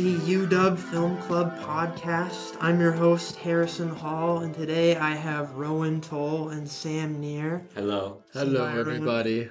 the UW Film Club podcast. I'm your host, Harrison Hall, and today I have Rowan Tull and Sam Neer. Hello. Hello, everybody.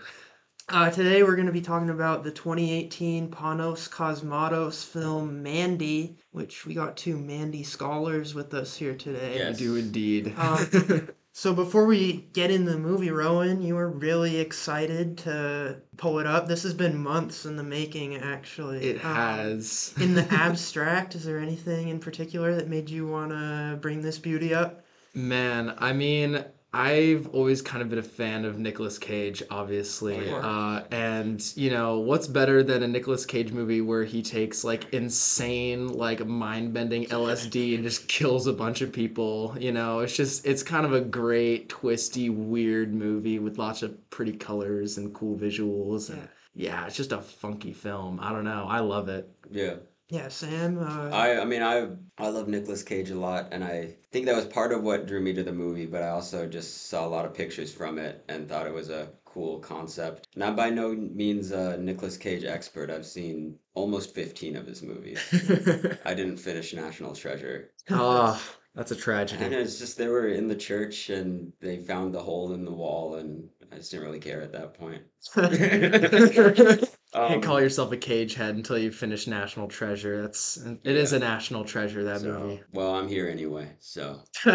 Uh, today we're going to be talking about the 2018 Panos Cosmatos film Mandy, which we got two Mandy scholars with us here today. Yes. I do indeed. Um, So before we get in the movie, Rowan, you were really excited to pull it up. This has been months in the making, actually. it Um, has. in the abstract, is there anything in particular that made you want to bring this beauty up? Man, I mean, I've always kind of been a fan of Nicolas Cage, obviously. Uh, and, you know, what's better than a Nicolas Cage movie where he takes, like, insane, like, mind bending LSD and just kills a bunch of people? You know, it's just, it's kind of a great, twisty, weird movie with lots of pretty colors and cool visuals. And yeah, it's just a funky film. I don't know. I love it. Yeah. Yeah, Sam. Uh, I I mean I I love Nicolas Cage a lot and I think that was part of what drew me to the movie, but I also just saw a lot of pictures from it and thought it was a cool concept. And I'm by no means a Nicolas Cage expert. I've seen almost 15 of his movies. I didn't finish National Treasure. oh, that's a tragedy. And it's just they were in the church and they found the hole in the wall and I just didn't really care at that point. Can't Um, call yourself a cage head until you finish National Treasure. That's it is Yeah. a national treasure that so, movie. well, I'm here anyway, so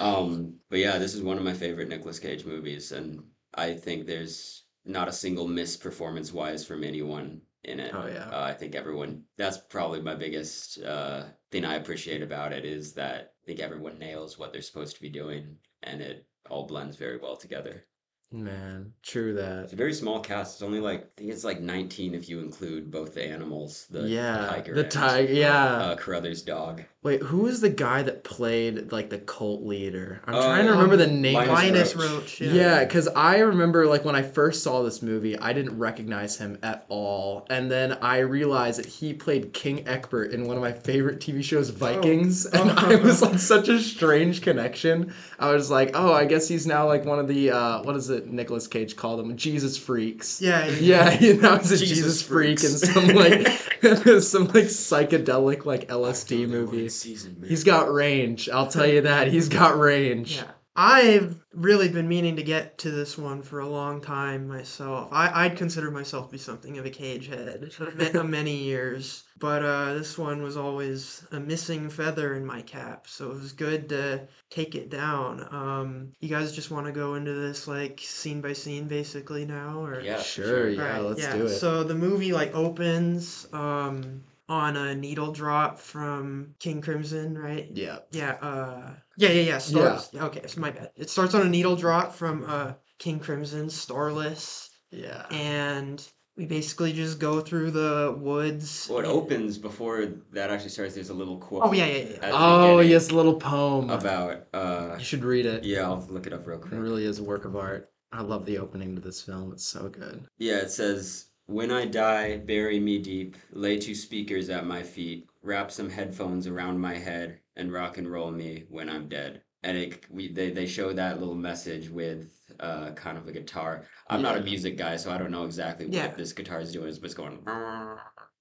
Um, but yeah, this is one of my favorite Nicolas Cage movies, and I think there's not a single miss performance wise from anyone in it. Oh, yeah. Uh, I think everyone. That's probably my biggest uh, thing I appreciate about it is that I think everyone nails what they're supposed to be doing, and it all blends very well together. Man, true that. It's a very small cast. It's only like I think it's like 19 if you include both the animals, the yeah, tiger, the tiger. Yeah. uh, Carruthers' dog. Wait, who was the guy that played like the cult leader? I'm Oh, trying to remember the um, name. Linus of Linus Roach. Roach. Yeah, Yeah. because I remember like when I first saw this movie, I didn't recognize him at all, and then I realized that he played King Egbert in one of my favorite TV shows, Vikings, and Oh. I was like such a strange connection. I was like, oh, I guess he's now like one of the uh, what is it? Nicolas Cage called them Jesus freaks. Yeah. Yeah, he now he's a Jesus Jesus, freak in some like some like psychedelic like LSD movie. Season, man. He's got range. I'll tell you that. He's got range. Yeah. I've really been meaning to get to this one for a long time myself. I, I'd consider myself to be something of a cage head for many years. But uh, this one was always a missing feather in my cap, so it was good to take it down. Um, you guys just want to go into this like scene by scene basically now? or Yeah, Sure, yeah, Alright, let's do it. So the movie like opens um, on a needle drop from King Crimson, right? Yeah. Yeah, uh yeah, yeah, yeah. Starts okay, it's my bad. It starts on a needle drop from uh King Crimson, Starless, Yeah. and we basically just go through the woods. Well, it and- opens before that actually starts. There's a little quote. Oh yeah, yeah, yeah. Oh, yes, a little poem. About uh, You should read it. yeah, I'll look it up real quick. It really is a work of art. I love the opening to this film. It's so good. Yeah, it says, "When I die, bury me deep. Lay two speakers at my feet. Wrap some headphones around my head, and rock and roll me when I'm dead." And it, we they they show that little message with uh kind of a guitar. I'm not a music guy, so I don't know exactly what Yeah. this guitar is doing, but it's going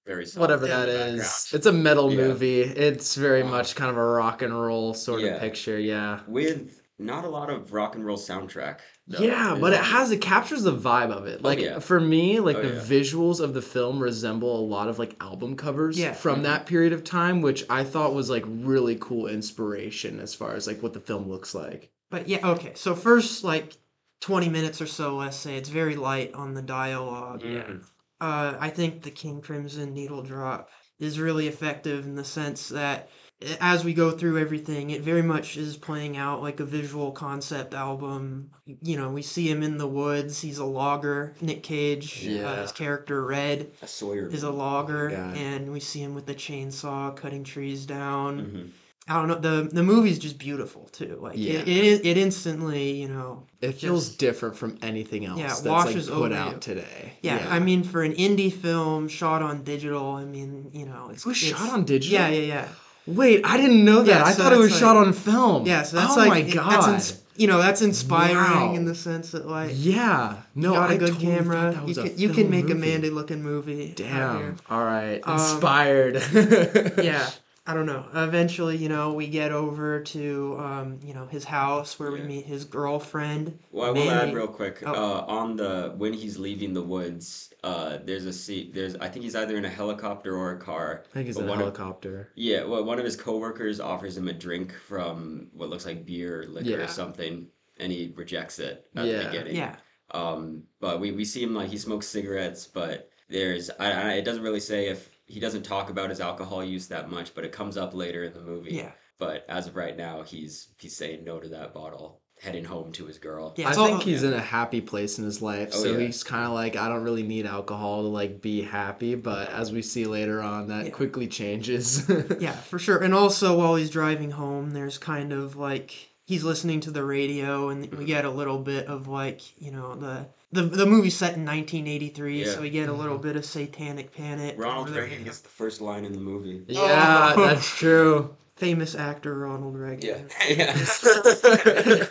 very soft Whatever that is. It's a metal Yeah. movie. It's very Um, much kind of a rock and roll sort Yeah. of picture. Yeah. with not a lot of rock and roll soundtrack. though. Yeah, but it has it captures the vibe of it. Oh, Like yeah. for me, like Oh, the yeah. visuals of the film resemble a lot of like album covers Yeah. from Mhm. that period of time, which I thought was like really cool inspiration as far as like what the film looks like. But yeah, okay. So first like 20 minutes or so, let's say, it's very light on the dialogue. Mm. uh, I think the King Crimson needle drop is really effective in the sense that i- as we go through everything, it very much is playing out like a visual concept album. You know, we see him in the woods. He's a logger. Nick Cage, uh, his character Red, A Sawyer is a logger, God. and we see him with the chainsaw cutting trees down. Mhm. I don't know. the The movie's just beautiful too. Like Yeah. it, it, it instantly, you know, It feels Just- different from anything else Yeah, that's washes like put over out you. today. Yeah, I mean, for an indie film shot on digital, I mean, you know, it's it was it's- shot on digital. Yeah, yeah, yeah. Wait, I didn't know that. Yeah, I so thought it was that's shot on film. Yeah, so that's oh like my god. that's you know that's inspiring Wow. in the sense that like Yeah. No, you got a I good totally camera. You a can, you can make a. Mandy looking movie. Damn. All right. Um, Inspired. yeah i don't know eventually you know we get over to um, you know his house where we meet his girlfriend Well, I will add real quick. Oh. Uh, on the when he's leaving the woods, uh, there's a seat. There's I think he's either in a helicopter or a car. I think he's in a one of- helicopter. Yeah, well, one of his coworkers offers him a drink from what looks like beer, or liquor, Yeah. or something, and he rejects it at Yeah. the beginning. yeah Um, but we, we see him like he smokes cigarettes, but there's I, I it doesn't really say if he doesn't talk about his alcohol use that much, but it comes up later in the movie. yeah But as of right now, he's he's saying no to that bottle, heading home to his girl. yeah I it's all- think he's in a happy place in his life, Oh, so yeah. he's kind of like, I don't really need alcohol to like be happy. But as we see later on, that Yeah. quickly changes. yeah for sure and also while he's driving home there's kind of like he's listening to the radio and we mm-hmm. get a little bit of like you know the the, the movie's set in 1983 Yeah. so we get a little bit of satanic panic Ronald over the Reagan gets the first line in the movie. yeah, Oh. that's true. famous actor ronald reagan Yeah.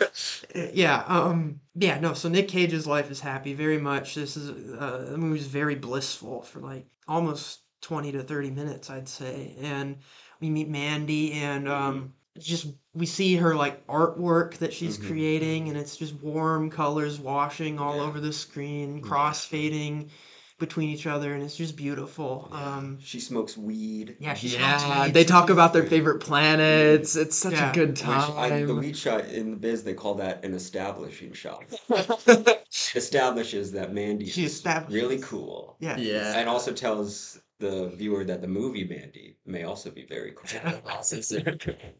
yeah um yeah no so nick cage's life is happy very much this is uh the movie's very blissful for like almost 20 to 30 minutes i'd say and we meet mandy and um it's just we see her like artwork that she's Mhm. creating and it's just warm colors washing all Yeah. over the screen crossfading between each other and it's just beautiful um she smokes weed. yeah she smokes Yeah, weed, they talk about their favorite planets. It's such Yeah. a good Which I, the weed shot in the biz, they call that an establishing shot. Establishes that Mandy She is establishes- really cool. yeah yeah. And also tells the viewer that the movie Mandy may also be very cool.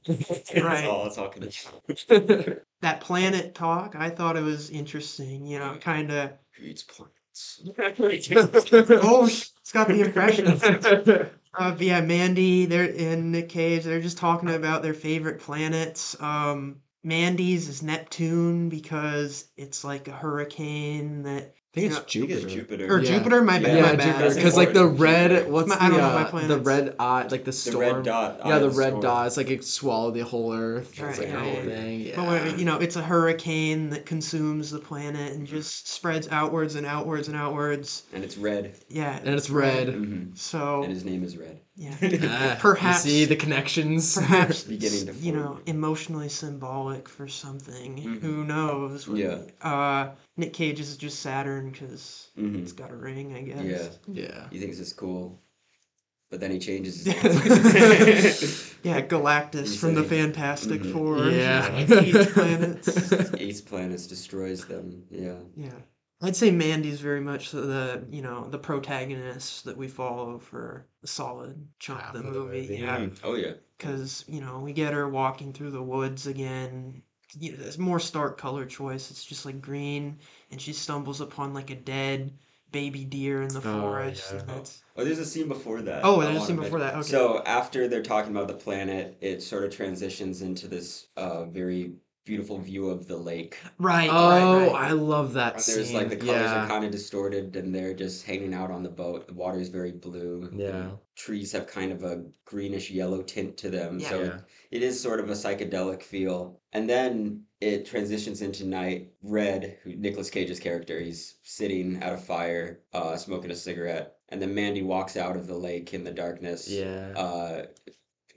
Right. all talking about. that planet talk i thought it was interesting you know kind of He eats plants. oh it's got the impression uh, yeah mandy they're in nick cage they're just talking about their favorite planets um mandy's is neptune because it's like a hurricane that I think you it's know- Jupiter. Jupiter. or Yeah. jupiter my bad Yeah, my Yeah, bad Jupiter. Because like the red, what's My- the I don't know my uh, the red eye, like the storm. The storm. red dot. Yeah, the red storm. dot. It's like it swallowed the whole Earth. It's Right, like a whole right. thing. Yeah. But when, you know, it's a hurricane that consumes the planet and just spreads outwards and outwards and outwards. And it's red. Yeah, and it's red. hmm So And his name is Red. Yeah, Ah, Perhaps- you see the connections. perhaps Beginning to you know emotionally symbolic for something. Mhm. Who knows? Yeah. Uh, Nick Cage is just Saturn because hmm it's got a ring, I guess. Yeah. yeah. He thinks it's cool. But then he changes his Yeah, Galactus He's from the like- Fantastic Mhm. Four. Yeah. Eight planets. Eight planets destroys them. Yeah. Yeah. I'd say Mandy's very much the you know the protagonist that we follow for a solid chunk Half of the of movie. movie. Yeah. Oh yeah. because you know we get her walking through the woods again. You know, there's more stark color choice. It's just like green, and she stumbles upon like a dead baby deer in the Oh, forest. yeah. that's- Oh, there's a scene before that. Oh, there's a scene before that, okay. So after they're talking about the planet, it sort of transitions into this uh, very beautiful view of the lake. Right. Oh, right, right. I love that scene. There's like the colors yeah. are kind of distorted, and they're just hanging out on the boat. The water is very blue. Yeah. The trees have kind of a greenish yellow tint to them, so Yeah. it is sort of a psychedelic feel. And then it transitions into night. Red, who Nicolas Cage's character, he's sitting at a fire, uh, smoking a cigarette, and then Mandy walks out of the lake in the darkness, Yeah. uh,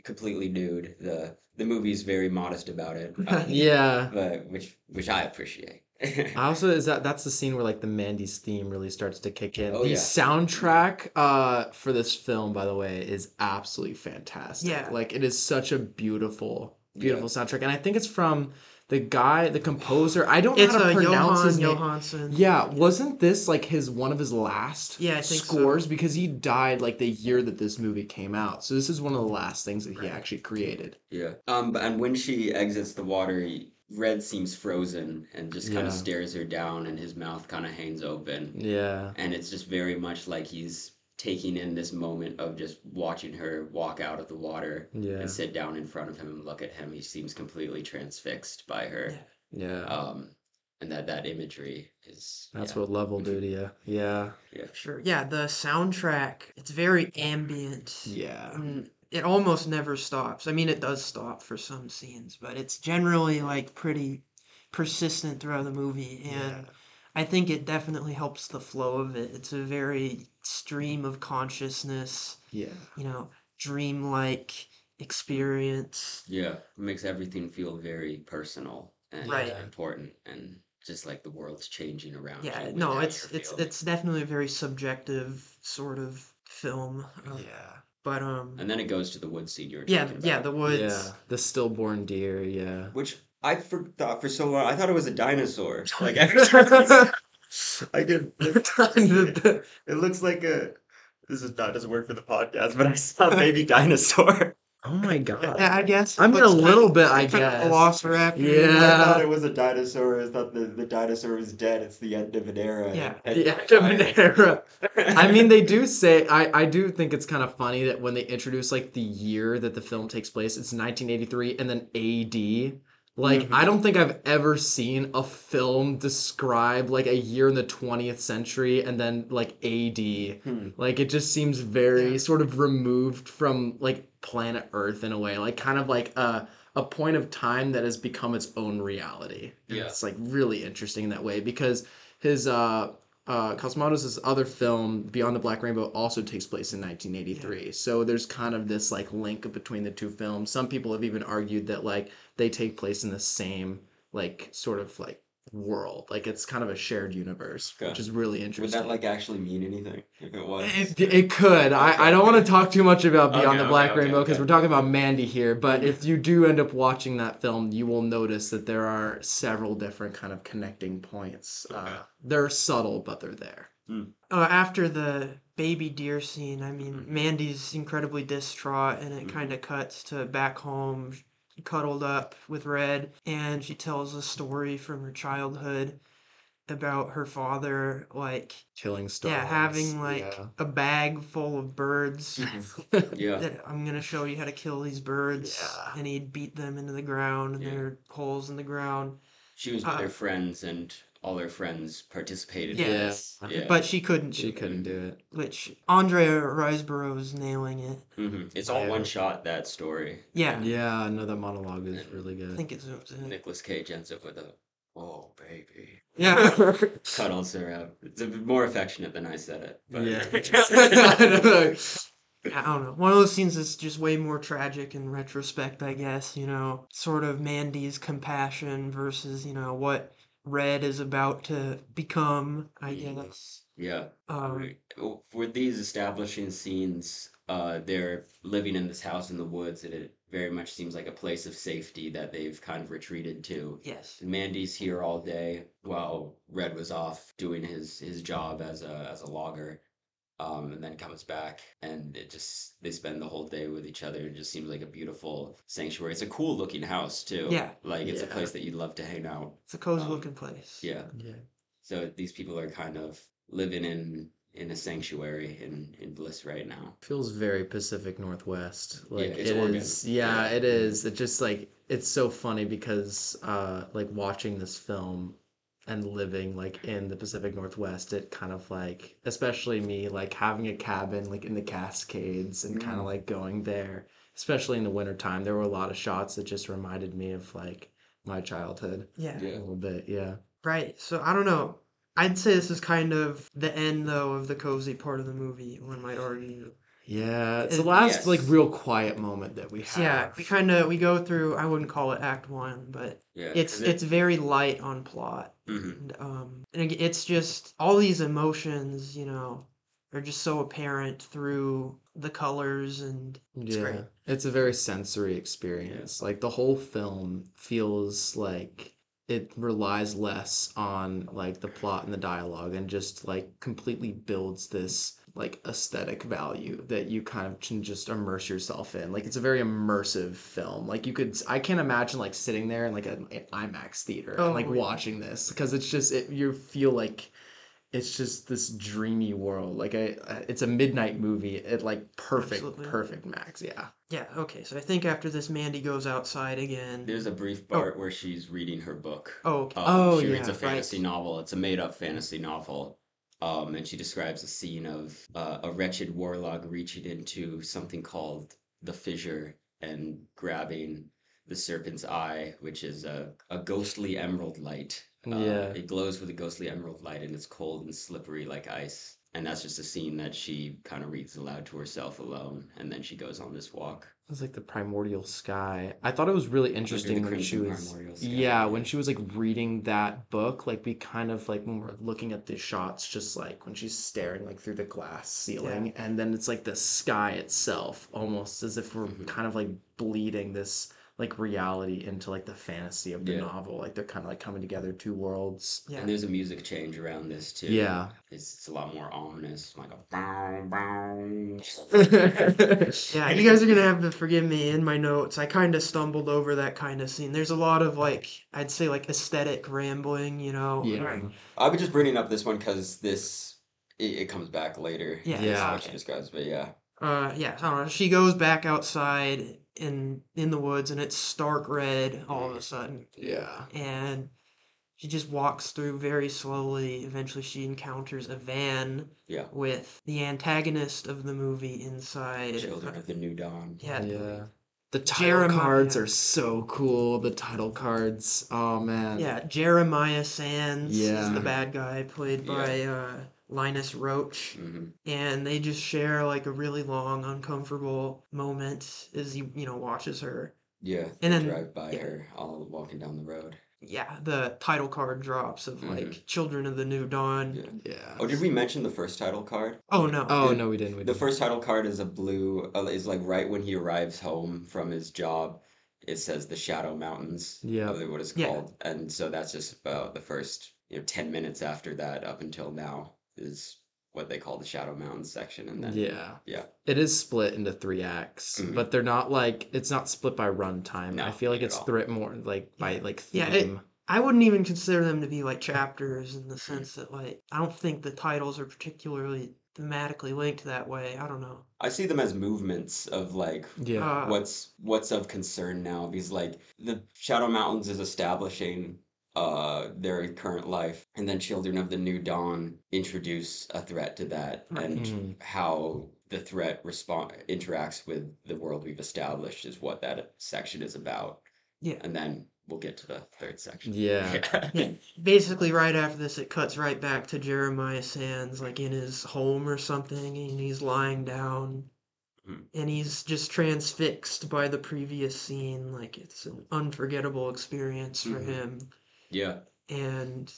completely nude. the The movie's very modest about it, uh, yeah. but which which I appreciate. I also is that that's the scene where like the Mandy's theme really starts to kick in. Oh, the yeah. soundtrack uh for this film, by the way, is absolutely fantastic. Yeah. Like it is such a beautiful, beautiful soundtrack. And I think it's from the guy, the composer. I don't know It's how to a pronounce Johann his name. Jóhannsson. Yeah, wasn't this like his one of his last Yeah, I think so. scores? Because he died like the year that this movie came out. So this is one of the last things that he Right. actually created. Yeah. Um. And when she exits the water, he- Red seems frozen and just kind Yeah. of stares her down, and his mouth kind of hangs open, Yeah. and it's just very much like he's taking in this moment of just watching her walk out of the water Yeah. and sit down in front of him and look at him. He seems completely transfixed by her. Yeah. Um. And that that imagery is That's yeah. what level do to you. Yeah. Yeah. Sure. Yeah, the soundtrack, it's very ambient. Yeah. and it almost never stops. I mean, it does stop for some scenes, but it's generally like pretty, persistent throughout the movie, and I think it definitely helps the flow of it. It's a very stream of consciousness, Yeah. you know, dreamlike experience. Yeah, it makes everything feel very personal and Right. important, and just like the world's changing around you. Yeah, no, it's it's feeling. it's definitely a very subjective sort of film. uh, Yeah. But um, And then it goes to the wood scene you were yeah, talking yeah, the woods. Yeah. The stillborn deer. Yeah. which I for, thought for so long I thought it was a dinosaur. Like every time I could, it looks like a. This is not doesn't work for the podcast, but I saw a baby dinosaur. Oh my god. Yeah, I guess. I mean, looks a kind little of- bit, I kind of guess. Velociraptor. Yeah. I thought it was a dinosaur. I thought the, the dinosaur was dead. It's the end of an era. Yeah. The end of an era. I mean, they do say I, I do think it's kind of funny that when they introduce like the year that the film takes place, it's 1983 and then AD. Like Mm-hmm. Mhm. I don't think I've ever seen a film describe like a year in the 20th century and then like AD. Hmm. Like it just seems very Yeah. sort of removed from like planet Earth in a way, like kind of like a a point of time that has become its own reality. And Yeah. It's like really interesting in that way because his uh uh Cosmatos' other film Beyond the Black Rainbow also takes place in 1983. So there's kind of this like link between the two films. Some people have even argued that like they take place in the same like sort of like world. Like it's kind of a shared universe, which is really interesting. Would interesting. that like actually mean anything if it was? It, it could. I, I don't want to talk too much about Beyond Okay, the Black okay, Rainbow because okay. we're talking about Mandy here. But if you do end up watching that film, you will notice that there are several different kind of connecting points. Okay. Uh, they're subtle, but they're there. Uh, after the baby deer scene, I mean, Mandy's incredibly distraught, and it Mhm. kind of cuts to back home, cuddled up with Red, and she tells a story from her childhood about her father, like, Killing stars. yeah, having like yeah. a bag full of birds. yeah. that I'm gonna show you how to kill these birds, Yeah. and he'd beat them into the ground, and Yeah. there are holes in the ground. She was with Uh, her friends, and all her friends participated. Yes. Yeah. Yeah. Yeah. But she couldn't. She couldn't do it. Which Andrea Riseborough's nailing it. hmm It's all one shot. That story. Yeah, Yeah, no, that monologue is really good. I think it's, zooms in. Nicolas Cage ends up with a, "Oh baby," Yeah. cuddles her up. It's a bit more affectionate than I said it. But Yeah. I don't know. One of those scenes that's just way more tragic in retrospect, I guess, you know, sort of Mandy's compassion versus, you know, what Red is about to become, I guess. yeah. Um, Right. Oh, For these establishing scenes, uh, they're living in this house in the woods, and it very much seems like a place of safety that they've kind of retreated to. yes. And Mandy's here all day while Red was off doing his his job as a as a logger, um, and then comes back, and it just they spend the whole day with each other. It just seems like a beautiful sanctuary. It's a cool looking house too. Yeah. like it's a place that you'd love to hang out. It's a cozy Um, looking place. Yeah. yeah. So these people are kind of living in in a sanctuary in in bliss right now. feels very Pacific Northwest. Like it's it Oregon. is, yeah, Yeah. it is. It just like it's so funny because uh like watching this film and living like in the Pacific Northwest, it kind of like especially me like having a cabin like in the Cascades and kind of Mm. like going there, especially in the wintertime. There were a lot of shots that just reminded me of like my childhood Yeah. a little bit. Yeah. Right. So I don't know. I'd say this is kind of the end, though, of the cozy part of the movie. One might argue. Yeah, it's the It- last like real quiet moment that we have. Yeah, we kind of we go through. I wouldn't call it Act One, but Yeah, it's it's very light on plot. hmm And, um, and it's just all these emotions, you know, are just so apparent through the colors and it's yeah, great. it's a very sensory experience. Like the whole film feels like it relies less on like the plot and the dialogue and just like completely builds this like aesthetic value that you kind of can just immerse yourself in. Like it's a very immersive film. Like you could I can't imagine like sitting there in like an IMAX theater and like Oh, yeah. watching this because it's just it you feel like it's just this dreamy world. Like I, I- it's a midnight movie. It like perfect, Absolutely. perfect max. Yeah. yeah. Okay, so I think after this, Mandy goes outside again. There's a brief part where she's reading her book. Oh, okay. Um, Oh, she reads yeah, a right. fantasy novel. It's a made-up fantasy novel, um, and she describes a scene of uh, a wretched warlock reaching into something called the fissure and grabbing the serpent's eye, which is a, a ghostly emerald light. Uh, Yeah. It glows with a ghostly emerald light and it's cold and slippery like ice. And that's just a scene that she kind of reads aloud to herself alone. And then she goes on this walk. It was like the primordial sky. I thought it was really interesting when she was yeah, yeah. when she was like reading that book, like we kind of like when we're looking at the shots, just like when she's staring like through the glass ceiling, and then it's like the sky itself, almost as if we're Mhm. kind of like bleeding this like reality into like the fantasy of the Yeah. novel. Like they're kind of like coming together, two worlds. Yeah. And there's a music change around this too. Yeah. It's, it's a lot more ominous, like a bow, bow. Yeah, you guys are gonna have to forgive me in my notes. I kind of stumbled over that kind of scene. There's a lot of like, I'd say like aesthetic rambling, you know. Yeah. I was just bringing up this one because this it, it comes back later. Yeah. This is Yeah. what she describes, but yeah, Uh, yeah, I don't know. She goes back outside in in the woods, and it's stark red all of a sudden, Yeah. and she just walks through very slowly. Eventually, she encounters a van yeah. with the antagonist of the movie inside. The children of the New Dawn. Yeah, Yeah. The title Jeremiah- cards are so cool. The title cards. Oh man. Yeah, Jeremiah Sands is the bad guy, played Yeah. by uh, Linus Roach. hmm and they just share like a really long uncomfortable moment as he you know watches her Yeah. And then- drive by yeah. her all walking down the road. yeah the title card drops of Mhm. like children of the new dawn Yeah. Yeah. Oh, did we mention the first title card? oh no Oh The- no, we didn't. We The didn't. first title card is a blue. Uh, is like right when he arrives home from his job. It says the Shadow Mountains. Yeah. What it's Yeah. called, and so that's just about the first you know ten minutes after that up until now is what they call the Shadow Mountains section, and then Yeah. yeah. It is split into three acts, Mhm. but they're not like it's not split by runtime. No, I feel like it's all. threat more like by like Yeah, it- theme. i wouldn't even consider them to be like chapters in the sense that like i don't think the titles are particularly thematically linked that way i don't know I see them as movements of like yeah. uh, what's what's of concern now because like the Shadow Mountains is establishing uh their current life and then Children of the New Dawn introduce a threat to that Right. and how the threat respond interacts with the world we've established is what that section is about. Yeah. And then we'll get to the third section. Yeah. yeah basically right after this it cuts right back to jeremiah sands like in his home or something and he's lying down Mhm. and he's just transfixed by the previous scene like it's an unforgettable experience for Mhm. him yeah. and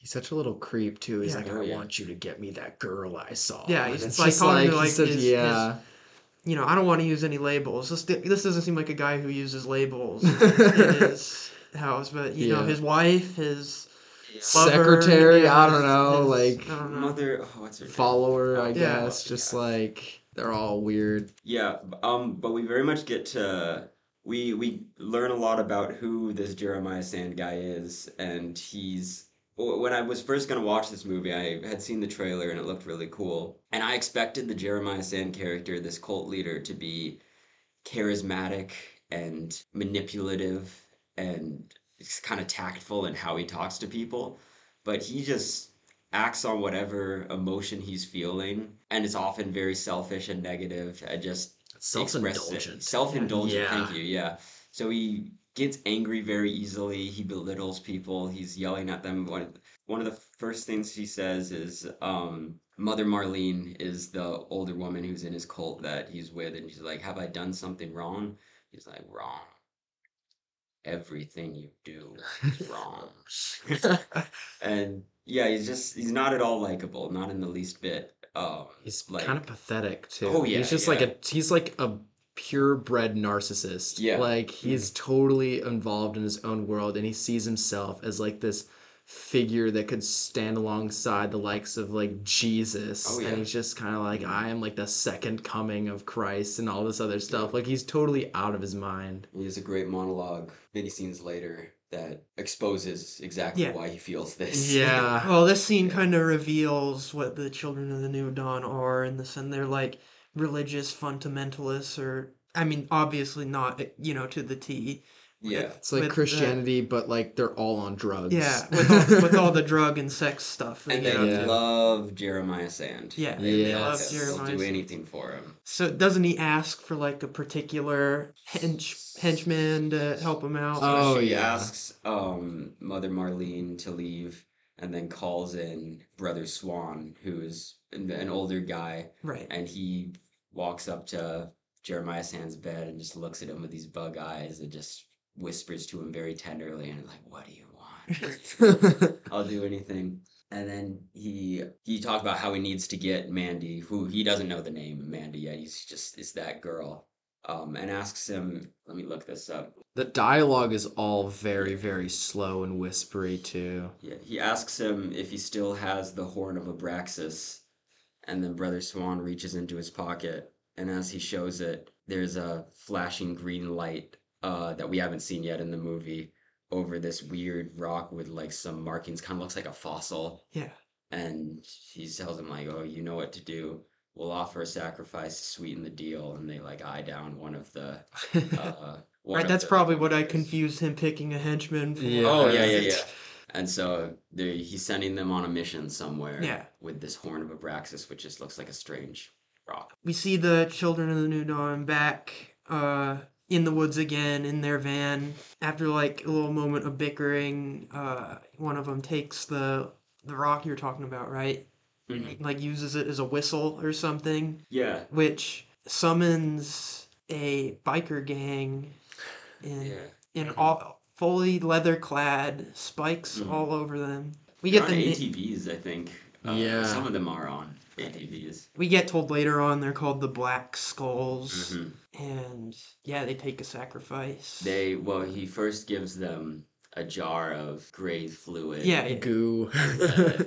He's such a little creep too. He's Yeah. like, Oh, I yeah. want you to get me that girl I saw. Yeah, And he's it's like just talking to, he like, said- his- his- yeah. you know i don't want to use any labels this this doesn't seem like a guy who uses labels in his house but you know Yeah. his wife his lover, Secretary, yeah, I don't his- know, his- like I don't know. Mother, oh, what's her name? follower, I Yeah. guess. Just yeah. like they're all weird. Yeah, b- um, but we very much get to we we learn a lot about who this Jeremiah Sand guy is, and he's when I was first gonna watch this movie, I had seen the trailer and it looked really cool, and I expected the Jeremiah Sand character, this cult leader, to be charismatic and manipulative and kind of tactful in how he talks to people, but he just acts on whatever emotion he's feeling and it's often very selfish and negative and just Self expresses it. indulgent. self-indulgent Yeah. thank you yeah so he gets angry very easily he belittles people he's yelling at them one, one of the first things he says is um mother marlene is the older woman who's in his cult that he's with and she's like have i done something wrong he's like wrong everything you do is wrong and yeah he's just he's not at all likable not in the least bit um He's like kind of pathetic too. Oh, yeah, he's just like a he's like a purebred narcissist. Yeah. like he's totally involved in his own world, and he sees himself as like this figure that could stand alongside the likes of like Jesus. Oh, yeah. And he's just kind of like Mhm. I am like the second coming of Christ and all this other stuff. Like he's totally out of his mind. He has a great monologue many scenes later that exposes exactly Yeah. why he feels this. Yeah. Well, this scene kind of reveals what the Children of the New Dawn are in the sense they're like religious fundamentalists, or I mean, obviously not, eh, you know, to the T, Yeah. It's like with the- Christianity, but like they're all on drugs. Yeah, with all, with all the drug and sex stuff. they And get they up love Jeremiah Sand. Yeah, they, they love love him. Jeremiah They'll do Sand. anything for him. So doesn't he ask for like a particular hench henchman to help him out? Oh, So she yeah. asks um, Mother Marlene to leave, and then calls in Brother Swan, who is an an older guy, right. and he walks up to Jeremiah Sand's bed and just looks at him with these bug eyes and just whispers to him very tenderly and like, "What do you want? I'll do anything." And then he he talked about how he needs to get Mandy, who he doesn't know the name Mandy yet. He's just is that girl, um, and asks him. Let me look this up. The dialogue is all very, very slow and whispery too. Yeah, he asks him if he still has the horn of Abraxas, and then Brother Swan reaches into his pocket, and as he shows it, there's a flashing green light uh, that we haven't seen yet in the movie over this weird rock with like some markings, kind of looks like a fossil. Yeah. And he tells him like, "Oh, you know what to do. We'll offer a sacrifice to sweeten the deal." And they like eye down one of the. Uh, one Right, of that's the probably what I bikers. confused him picking a henchman for. Yeah. Oh yeah, yeah, yeah. And so they he's sending them on a mission somewhere. Yeah. With this horn of Abraxas, which just looks like a strange rock. We see the children of the New Dawn back uh, in the woods again in their van. After like a little moment of bickering, uh, one of them takes the the rock you're talking about, right? Like uses it as a whistle or something, Yeah. which summons a biker gang in Yeah. in all fully leather clad, spikes Mhm. all over them. We They're get the ATVs, I think. Uh, Yeah. Some of them are on ATVs. we get told later on they're called the Black Skulls, Mhm. and yeah, they take a sacrifice. They well, he first gives them a jar of gray fluid. yeah, yeah. Goo. Uh,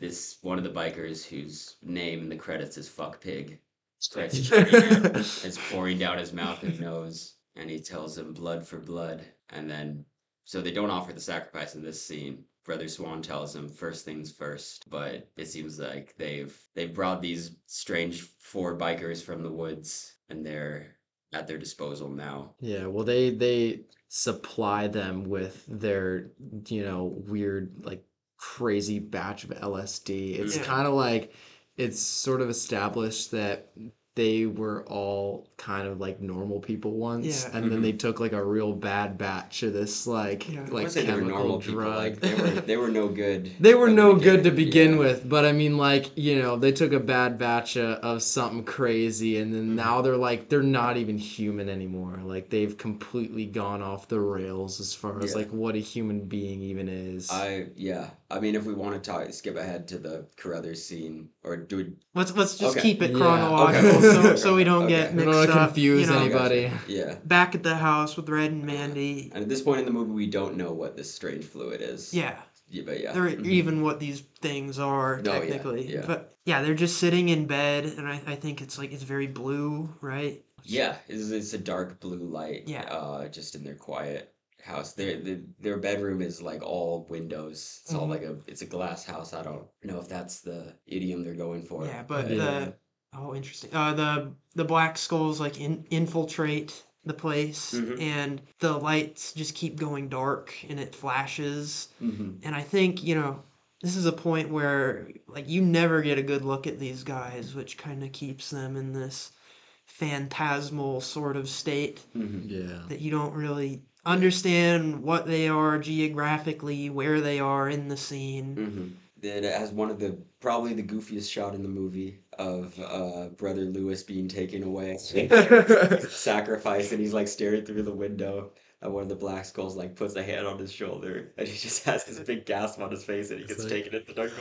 this one of the bikers whose name in the credits is Fuck Pig. starts. It's pouring down his mouth and nose, and he tells him blood for blood. And then, so they don't offer the sacrifice in this scene. Brother Swan tells him first things first, but it seems like they've they've brought these strange four bikers from the woods, and they're at their disposal now. Yeah, well they they supply them with their, you know, weird like crazy batch of LSD. It's Yeah. kind of like it's sort of established that they were all kind of like normal people once Yeah. and then they took like a real bad batch of this like Yeah. I I like wouldn't they were chemical drug. Like they were they were no good. They were no good to begin yeah. with, but I mean, like, you know, they took a bad batch of, of something crazy, and then Mhm. now they're like, they're not even human anymore. Like, they've completely gone off the rails as far as, like, what a human being even is. I yeah. I mean, if we want to talk, skip ahead to the Carruthers scene, or do we? Let's let's just Okay. keep it Yeah. chronological Okay. so, so we don't Okay. get We mixed don't up. confuse you know, anybody. Yeah. Back at the house with Red and Mandy. And at this point in the movie, we don't know what this strange fluid is. Yeah, Yeah, but yeah. they're Mhm. even what these things are Oh, yeah, technically. yeah. But yeah, they're just sitting in bed, and I, I think it's like it's very blue, right? Yeah, it's, it's a dark blue light. Yeah. Uh, just in their quiet house. Their their, their bedroom is like all windows. It's all Mhm. like a it's a glass house. I don't know if that's the idiom they're going for. Yeah, but Yeah. the oh, interesting. Uh, the the black skulls like in, infiltrate the place, Mhm. and the lights just keep going dark, and it flashes. Mhm. And I think you know this is a point where like you never get a good look at these guys, which kind of keeps them in this phantasmal sort of state Mhm. yeah. that you don't really understand what they are geographically, where they are in the scene. Mhm. Then it has one of the probably the goofiest shot in the movie of uh, brother Lewis being taken away, sacrificed, and he's like staring through the window. And one of the black skulls like puts a hand on his shoulder, and he just has this big gasp on his face, and he gets like- taken into the dark.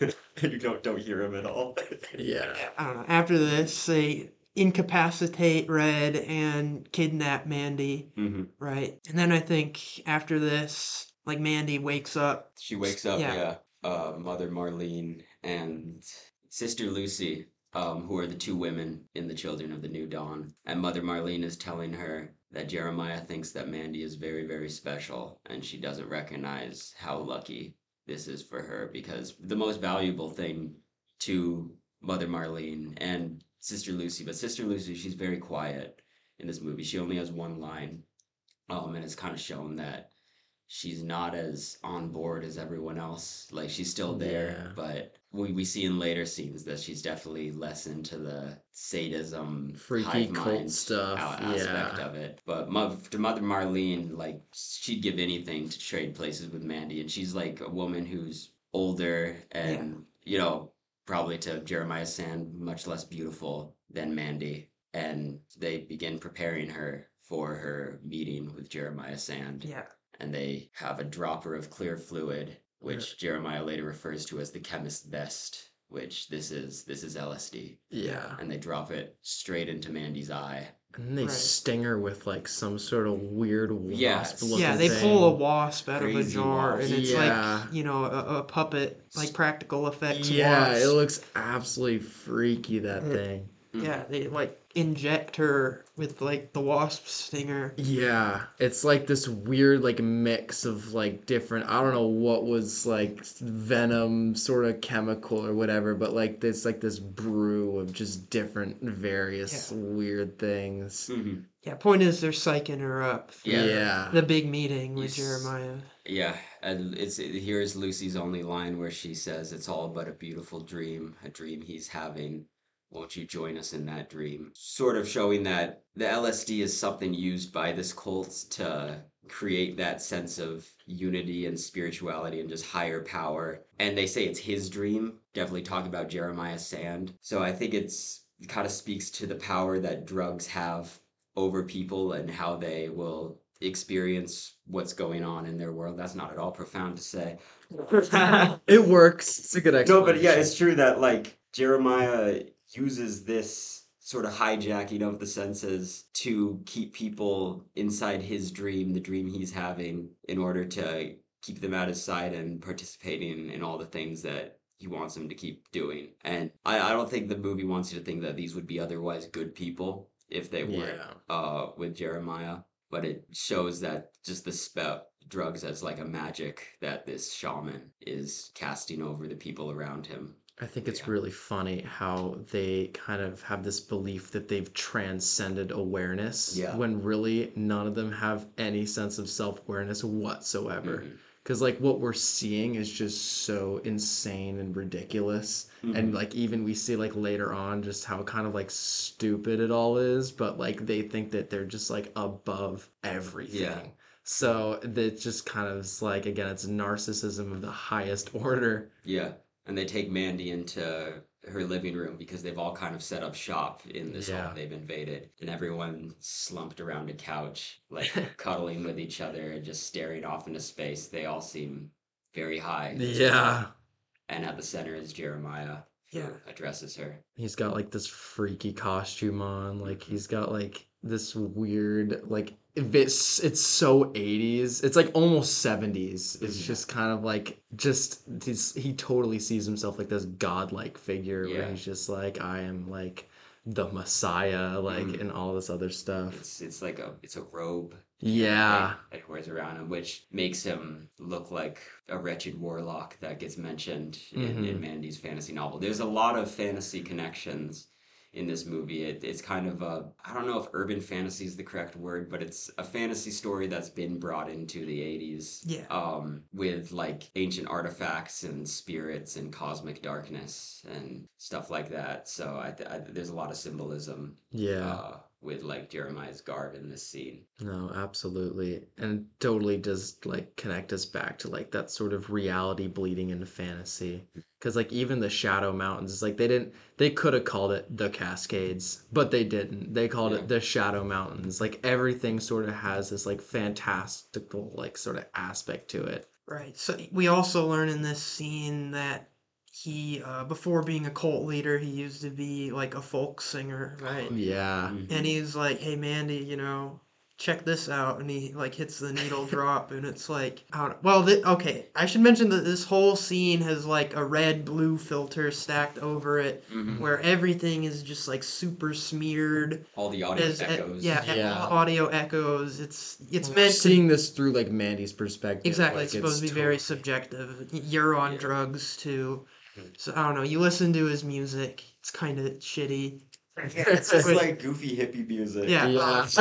you don't don't hear him at all. yeah. I don't know. After this, they incapacitate Red and kidnap Mandy, hmm right? And then I think after this, like Mandy wakes up. She wakes up, Yeah. yeah. Uh, Mother Marlene and Sister Lucy, um, who are the two women in the Children of the New Dawn. And Mother Marlene is telling her that Jeremiah thinks that Mandy is very, very special, and she doesn't recognize how lucky this is for her because the most valuable thing to Mother Marlene and Sister Lucy, but Sister Lucy, she's very quiet. in this movie. She only has one line, um, and it's kind of shown that she's not as on board as everyone else. Like she's still there, Yeah. but we, we see in later scenes that she's definitely less into the sadism, Freaky cult stuff, aspect yeah. of it. But to Mother Marlene, like she'd give anything to trade places with Mandy, and she's like a woman who's older and you know probably to Jeremiah Sand much less beautiful than Mandy, and they begin preparing her for her meeting with Jeremiah Sand Yeah. and they have a dropper of clear fluid, which Jeremiah later refers to as the chemist's best, which this is this is LSD. Yeah. And they drop it straight into Mandy's eye. And then they Right. sting her with like some sort of weird Yes. wasp looking Yeah, they thing. pull a wasp out of a jar, wasp. and it's Yeah. like you know a, a puppet, like practical effects. Yeah, wasp. it looks absolutely freaky that Mm. thing. Yeah, they like inject her with like the wasp stinger. Yeah, it's like this weird like mix of like different I don't know what was like venom sort of chemical or whatever, but like this like this brew of just different various weird things. Mm-hmm. Yeah, point is they're psyching her up. For Yeah. Yeah. The big meeting with Yes. Jeremiah. Yeah, and it's here's Lucy's only line where she says, "It's all but a beautiful dream, a dream he's having. Won't you join us in that dream?" Sort of showing that the LSD is something used by this cult to create that sense of unity and spirituality and just higher power. And they say it's his dream. Definitely talking about Jeremiah Sand. So I think it's it kind of speaks to the power that drugs have over people and how they will experience what's going on in their world. That's not at all profound to say. It works. It's a good no, but yeah, it's true that like Jeremiah uses this sort of hijacking of the senses to keep people inside his dream, the dream he's having, in order to keep them at his side and participating in all the things that he wants them to keep doing. And I, I don't think the movie wants you to think that these would be otherwise good people if they weren't Yeah. uh, with Jeremiah. But it shows that just the spell drugs as like a magic that this shaman is casting over the people around him. I think it's Yeah. really funny how they kind of have this belief that they've transcended awareness Yeah. when really none of them have any sense of self awareness whatsoever. Mhm. Because, like, what we're seeing is just so insane and ridiculous. And, Mhm. like, even we see, like, later on just how kind of, like, stupid it all is. But, like, they think that they're just, like, above everything. yeah. So that just kind of like, again, it's narcissism of the highest order. Yeah, and they take Mandy into her living room because they've all kind of set up shop in this Yeah. hall they've invaded, and everyone slumped around a couch, like cuddling with each other and just staring off into space. They all seem very high. Yeah. And at the center is Jeremiah, who Yeah. addresses her. He's got like this freaky costume on. Like mm-hmm. he's got like this weird like it's it's so 80s. It's like almost 70s. It's Mhm. just kind of like just he's, he totally sees himself like this godlike figure where he's just like I am like the messiah like Mhm. and all this other stuff. It's it's like a it's a robe Yeah. that he wears around him, which makes him look like a wretched warlock that gets mentioned in, in. Mandy's fantasy novel. There's a lot of fantasy connections in this movie. It, it's kind of a, I don't know if urban fantasy is the correct word, but it's a fantasy story that's been brought into the 80s. Yeah. Um, with like ancient artifacts and spirits and cosmic darkness and stuff like that. So I, I there's a lot of symbolism Yeah. uh, with like Jeremiah's garb in this scene. No, absolutely. And it totally does like connect us back to like that sort of reality bleeding into fantasy. Cause like even the Shadow Mountains, it's like they didn't they could have called it the Cascades, but they didn't. They called Yeah. it the Shadow Mountains. Like everything sort of has this like fantastical like sort of aspect to it. Right. So we also learn in this scene that he, uh, before being a cult leader, he used to be like a folk singer, right? Yeah. Mhm. And he's like, "Hey, Mandy, you know, check this out," and he like hits the needle drop, and it's like, I don't, well, th- okay, I should mention that this whole scene has like a red blue filter stacked over it, Mhm. where everything is just like super smeared. All the audio As, uh, echoes. yeah, e- audio echoes. It's it's We're meant to seeing this through like Mandy's perspective. Exactly, like, it's supposed to be very subjective. You're on Yeah. drugs too. So I don't know. You listen to his music; it's kind of shitty. It's just like goofy hippie music. Yeah. Yeah.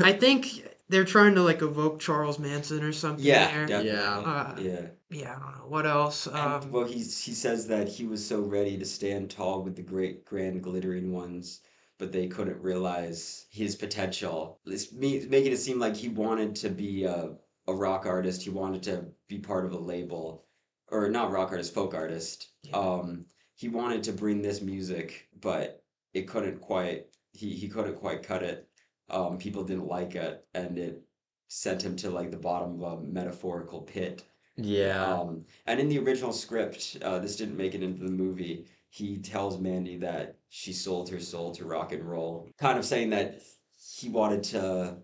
I think they're trying to like evoke Charles Manson or something. Yeah, there. definitely. Yeah. Uh, yeah. yeah, I don't know. What else? And, Um, well, he's he says that he was so ready to stand tall with the great grand glittering ones, but they couldn't realize his potential. It's me making it seem like he wanted to be a, a rock artist. He wanted to be part of a label, or not rock artist, folk artist. Yeah. Um, he wanted to bring this music, but it couldn't quite. He he couldn't quite cut it. Um, people didn't like it, and it sent him to like the bottom of a metaphorical pit. yeah. Um, and in the original script, uh, this didn't make it into the movie. He tells Mandy that she sold her soul to rock and roll, kind of saying that he wanted to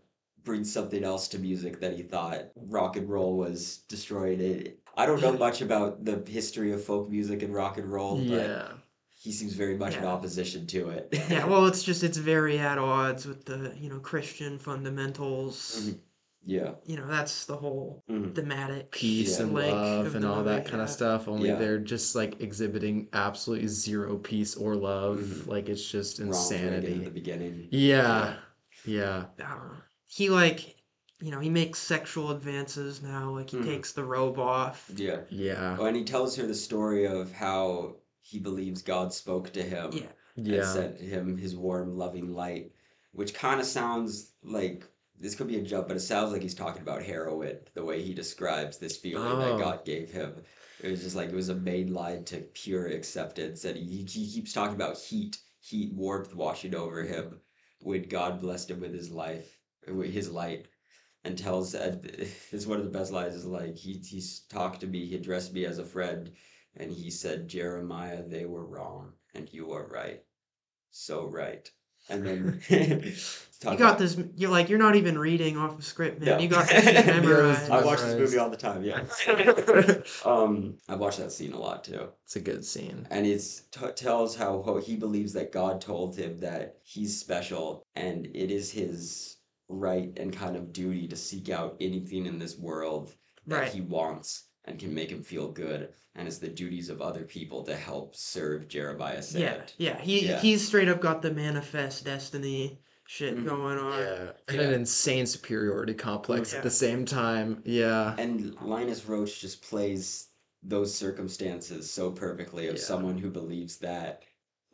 bring something else to music that he thought rock and roll was destroyed. It, I don't know much about the history of folk music and rock and roll, but yeah. he seems very much in opposition to it. yeah, well, it's just it's very at odds with the you know Christian fundamentals. Mhm. yeah. You know, that's the whole Mhm. thematic Peace Yeah. and link love of and all that movie, kind of stuff. Only Yeah. they're just like exhibiting absolutely zero peace or love. Mhm. Like it's just Ronald Reagan at the insanity. beginning. Yeah. Yeah. I don't know. He like, you know, he makes sexual advances now. Like he Mhm. takes the robe off. Yeah. Yeah. Oh, and he tells her the story of how he believes God spoke to him. Yeah. and Yeah. sent him his warm, loving light, which kind of sounds like this could be a jump, but it sounds like he's talking about heroin, the way he describes this feeling Oh. that God gave him. It was just like it was a main line to pure acceptance, and he, he keeps talking about heat, heat, warmth washing over him when God blessed him with his life, with his light. And tells and is one of the best lines is like he he's talked to me, he addressed me as a friend, and he said, Jeremiah, they were wrong, and you are right so right. And then You got this. You're like you're not even reading off the script, man. Yeah. You got this memorized. I watch this movie all the time. Yeah. um, I watch that scene a lot too, It's a good scene. and it t- tells how, how he believes that God told him that he's special, and it is his right and kind of duty to seek out anything in this world that Right. he wants and can make him feel good. And it's the duties of other people to help serve Jeremiah said. Yeah, yeah. He Yeah. he's straight up got the manifest destiny shit Mhm. going on. Yeah. And Yeah. an insane superiority complex Yeah. at the same time. Yeah. And Linus Roache just plays those circumstances so perfectly of Yeah. someone who believes that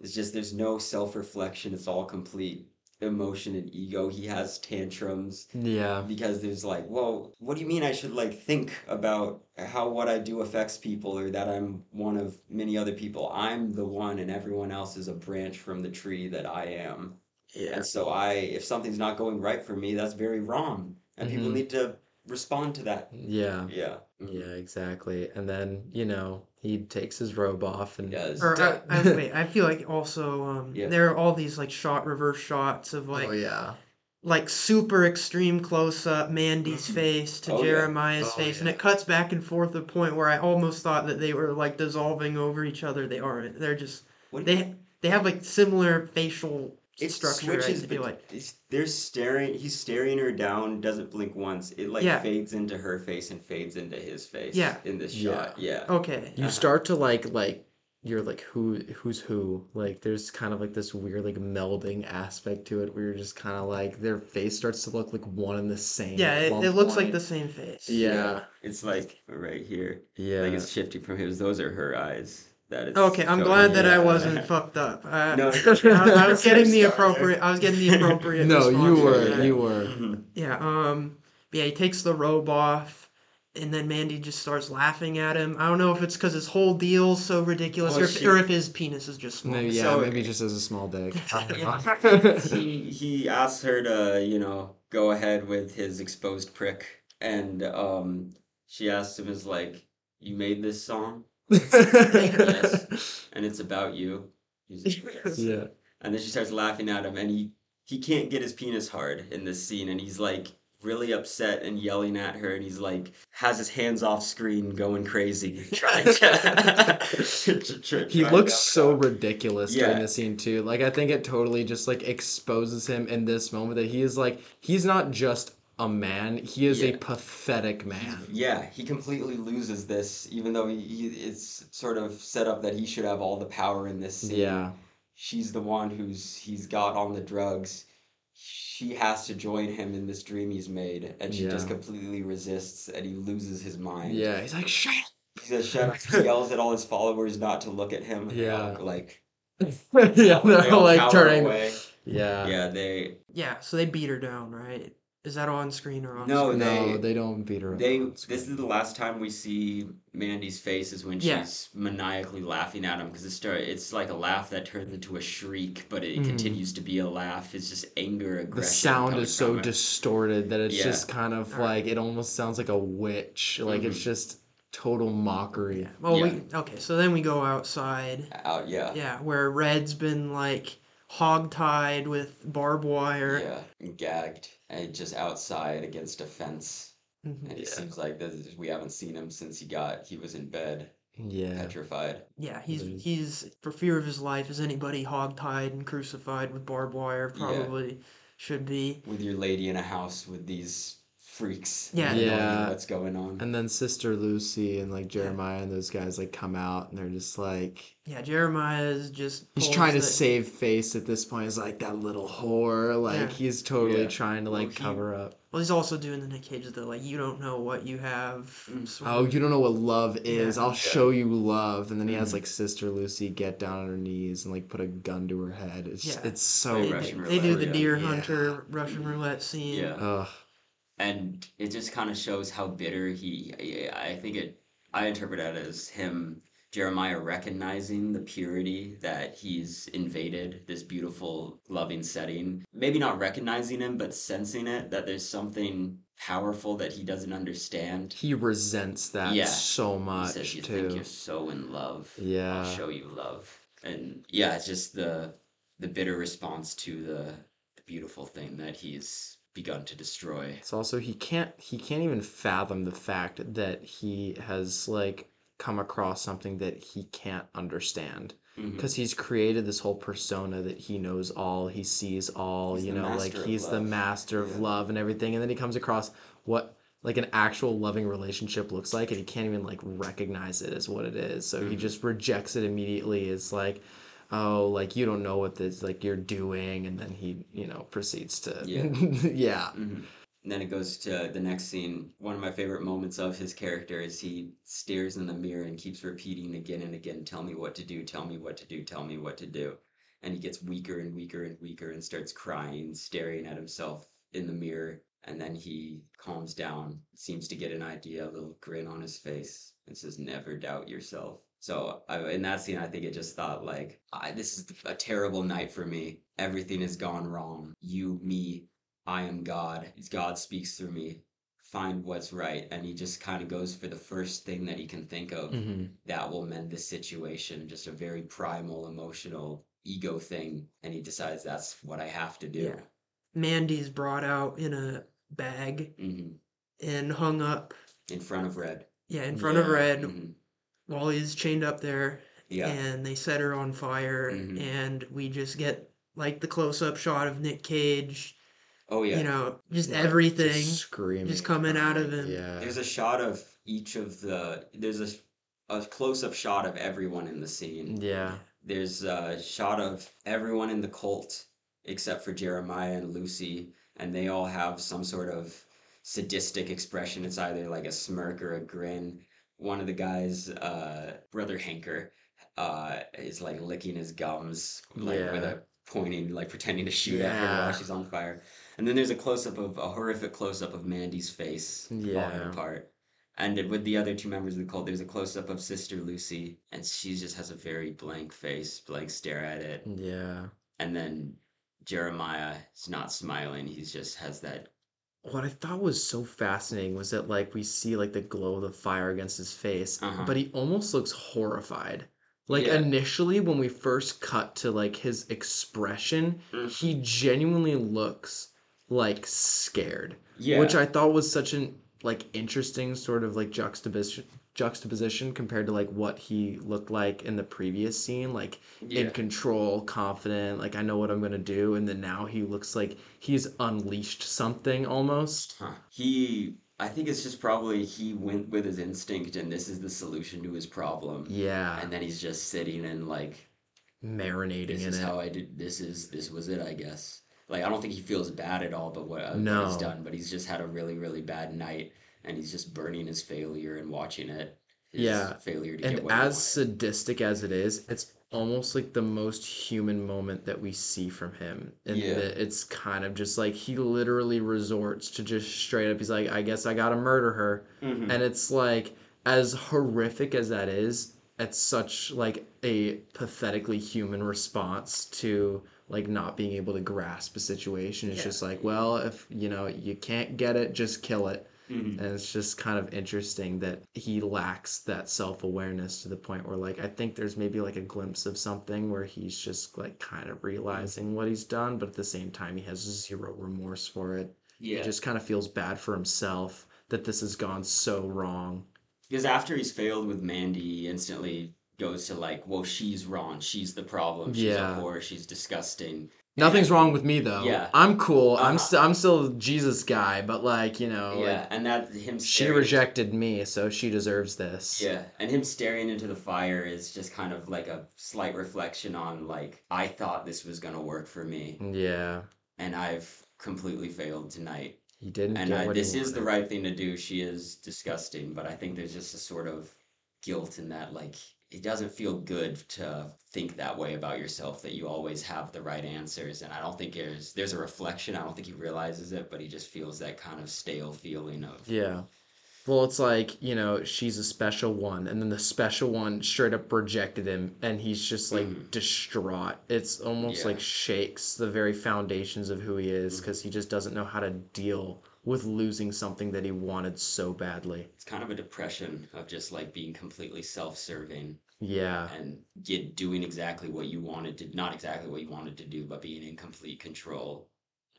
it's just there's no self reflection, it's all complete emotion and ego. He has tantrums Yeah. because there's like, well, what do you mean I should like think about how what I do affects people or that I'm one of many other people? I'm the one and everyone else is a branch from the tree that I am. Yeah. And so I if something's not going right for me, that's very wrong. And people Mhm. need to respond to that. Yeah. Yeah. Yeah, exactly. And then, you know, he takes his robe off and He does. Or I, d- I, wait, I feel like also um, Yeah. there are all these like shot reverse shots of like oh yeah. like super extreme close up Mandy's Mhm. face to Oh, yeah. Jeremiah's Oh, face, and it cuts back and forth to the point where I almost thought that they were like dissolving over each other. They aren't. They're just What do you- they they have like similar facial it structure. switches, I feel but like they're staring. He's staring her down. Doesn't blink once. It like Yeah. fades into her face and fades into his face. Yeah. In this Yeah. shot. Yeah. okay. You Uh-huh. start to like like you're like who who's who like there's kind of like this weird like melding aspect to it where you're just kind of like their face starts to look like one and the same Yeah, at it, one it looks like point. the same face. Yeah. It's like right here. yeah Like it's shifting from his. Those are her eyes. That is. Okay, I'm showing. glad that I wasn't fucked up. Uh, No, I, I was getting the appropriate. I was getting the appropriate. no you were to you were Mhm. Yeah. Um. Yeah. He takes the robe off, and then Mandy just starts laughing at him. I don't know if it's because his whole deal's so ridiculous, Well, or, if, she- or if his penis is just small. maybe yeah So- maybe just as a small dick he he asks her to you know go ahead with his exposed prick, and um she asks him is like, you made this song, and it's about you. Like, "Yes." yeah And then she starts laughing at him, and he he can't get his penis hard in this scene, and he's like really upset and yelling at her, and he's like has his hands off screen, going crazy, trying to. he looks so ridiculous during the scene too like i think it totally just like exposes him in this moment that he is like he's not just a man he is Yeah. a pathetic man Yeah, he completely loses this, even though he, he it's sort of set up that he should have all the power in this scene. yeah she's the one who's he's got on the drugs. She has to join him in this dream he's made, and she just completely resists, and he loses his mind. Yeah, he's like, shut He says, "Shut up!" He yells at all his followers not to look at him. and they all, Yeah. like yeah, they they're all like turning. away. Yeah. Yeah, they Yeah, so they beat her down, right? Is that on screen or off No, screen? they- No, they don't beat her. They. on This is the last time we see Mandy's face is when Yeah. she's maniacally laughing at him because it start. It's like a laugh that turns into a shriek, but it Mhm. continues to be a laugh. It's just anger, aggression. the sound is so it. distorted that it's Yeah. just kind of Alright. like it almost sounds like a witch. Like it's Mhm. just total mockery. Yeah. Well, Yeah. we okay. So then we go outside. Out, yeah, Yeah, where Red's been like hog-tied with barbed wire. yeah, gagged, and just outside against a fence. Mhm. And it Yeah. seems like this is, we haven't seen him since he got he was in bed, Yeah. petrified. Yeah, he's There's- he's for fear of his life. Is anybody hog-tied and crucified with barbed wire? Yeah. Probably should be. with your lady in a house with these freaks. Yeah. Yeah. what's going on? And then Sister Lucy and like Jeremiah and those guys like come out and they're just like Yeah, Jeremiah is just. he's pulls trying to the- save face at this point. He's like that little whore. Like Yeah. he's totally Yeah. trying to Well, like he- cover up. Well, he's also doing the Nick Cage that like you don't know what you have. Mm. sort Oh, of- you don't know what love is. Yeah. I'll Yeah. show you love. And then he has Mhm. like Sister Lucy get down on her knees and like put a gun to her head. It's Yeah. it's so Very They, Russian they do the deer Yeah. hunter Russian roulette scene. Yeah. Ugh. And it just kind of shows how bitter he I I think it I interpret it as him Jeremiah recognizing the purity that he's invaded this beautiful loving setting maybe not recognizing him but sensing it that there's something powerful that he doesn't understand He resents that Yeah. so he much says you too. think you're so in love Yeah. I'll show you love and yeah it's just the the bitter response to the the beautiful thing that he's begun to destroy It's also he can't he can't even fathom the fact that he has like come across something that he can't understand because he's created this whole persona that he knows all, he sees all, He's you know, like he's the master of Yeah. love and everything and then he comes across what like an actual loving relationship looks like and he can't even like recognize it as what it is. So he Mhm. just rejects it immediately. It's like oh like you don't know what this like you're doing and then he you know proceeds to Yeah. yeah hmm And then it goes to the next scene. One of my favorite moments of his character is he stares in the mirror and keeps repeating again and again, Tell me what to do, tell me what to do, tell me what to do. And he gets weaker and weaker and weaker and starts crying, staring at himself in the mirror. And then he calms down, seems to get an idea, a little grin on his face, and says, Never doubt yourself. So I, in that scene, I think it just thought like, I, this is a terrible night for me. Everything has gone wrong. You, me, I am God. God speaks through me. Find what's right. And he just kind of goes for the first thing that he can think of hmm that will mend the situation. Just a very primal, emotional ego thing. And he decides that's what I have to do. Yeah. Mandy's brought out in a bag hmm and hung up. In front of Red. Yeah, in front of Yeah. Red Mhm. While he's chained up there. Yeah. And they set her on fire, Mhm. and we just get like the close-up shot of Nick Cage. oh, yeah. You know, just Like, everything. just screaming, just coming out of him. Yeah, There's a shot of each of the. There's a, a close up shot of everyone in the scene. yeah, There's a shot of everyone in the cult except for Jeremiah and Lucy, and they all have some sort of sadistic expression. It's either like a smirk or a grin. One of the guys, uh, Brother Hanker, uh, is like licking his gums, like with a pointing, like pretending to shoot at her while she's on fire. And then there's a close up of a horrific close up of Mandy's face falling apart. And with the other two members of the cult, there's a close up of Sister Lucy, and she just has a very blank face, blank stare at it. yeah. And then Jeremiah is not smiling; he's just has that. What I thought was so fascinating was that like we see like the glow of the fire against his face, Uh-huh. but he almost looks horrified. Like Yeah. initially when we first cut to like his expression, he genuinely looks like scared. Yeah, Which I thought was such an like interesting sort of like juxtaposition juxtaposition compared to like what he looked like in the previous scene like yeah. in control confident like i know what i'm gonna do and then now he looks like he's unleashed something almost Huh. He, I think it's just probably he went with his instinct, and this is the solution to his problem. yeah And then he's just sitting and like marinating this is it. how I did. This is this was it, I guess. Like I don't think he feels bad at all, but what, uh, what he's done. But he's just had a really really bad night, and he's just burning his failure and watching it. His Yeah, failure to and get what as wanted. sadistic as it is, it's almost like the most human moment that we see from him. And Yeah. that it's kind of just like he literally resorts to just straight up, he's like, I guess I gotta murder her. Mhm. And it's like, as horrific as that is, it's such like a pathetically human response to like not being able to grasp a situation. It's Yeah. just like, well, if you know you can't get it, just kill it. Mhm. And it's just kind of interesting that he lacks that self awareness to the point where, like, I think there's maybe like a glimpse of something where he's just like kind of realizing what he's done, but at the same time, he has zero remorse for it. yeah. He just kind of feels bad for himself that this has gone so wrong. Because after he's failed with Mandy, he instantly goes to like, well, she's wrong. She's the problem. She's Yeah. a whore. She's disgusting. Nothing's wrong with me though. Yeah. I'm cool. I'm Uh-huh. still I'm still Jesus guy, but like you know, yeah, like, and that him. she rejected me, so she deserves this. Yeah, and him staring into the fire is just kind of like a slight reflection on like I thought this was gonna work for me, Yeah. and I've completely failed tonight. He didn't And I, what he this is the right thing to do. She is disgusting, but I think there's just a sort of guilt in that. Like it doesn't feel good to think that way about yourself. That you always have the right answers, and I don't think there's there's a reflection. I don't think he realizes it, but he just feels that kind of stale feeling of Yeah. Well, it's like, you know, she's a special one, and then the special one straight up rejected him, and he's just like Mhm. distraught. It's almost Yeah. like shakes the very foundations of who he is because he just doesn't know how to deal with losing something that he wanted so badly. it's kind of a depression of just like being completely self-serving Yeah. and get doing exactly what you wanted to not exactly what you wanted to do but being in complete control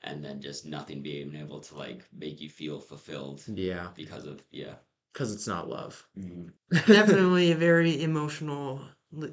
and then just nothing being able to like make you feel fulfilled Yeah. because of yeah Because it's not love. Mm-hmm. Definitely a very emotional,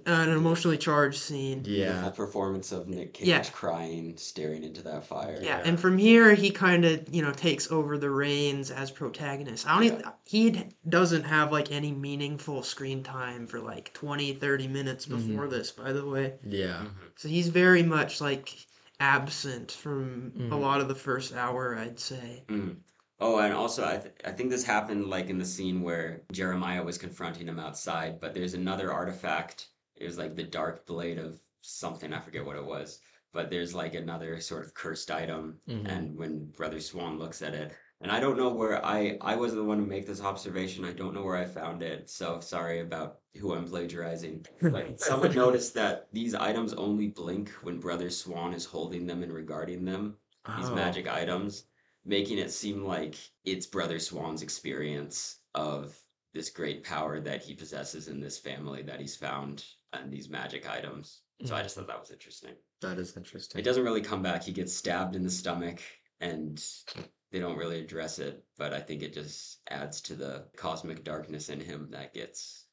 an emotionally charged scene. Yeah. Beautiful performance of Nick Cage Yeah. crying, staring into that fire. Yeah, Yeah. and from here he kind of you know takes over the reins as protagonist. I don't even he doesn't have like any meaningful screen time for like 20 30 minutes Mhm. before this by the way. Yeah. So he's very much like absent from a Mhm. lot of the first hour, I'd say. Mm. Oh, and also I th- I think this happened like in the scene where Jeremiah was confronting him outside, but there's another artifact. It was like the dark blade of something, I forget what it was. But there's like another sort of cursed item Mhm. and when Brother Swan looks at it, and I don't know where I I wasn't the one to make this observation. I don't know where I found it, so sorry about who I'm plagiarizing. But someone noticed that these items only blink when Brother Swan is holding them and regarding them these Oh. magic items, making it seem like it's Brother Swan's experience of this great power that he possesses in this family that he's found and these magic items. So I hmm. just thought that was interesting. That is interesting. It doesn't really come back. He gets stabbed in the stomach and they don't really address it, but I think it just adds to the cosmic darkness in him that gets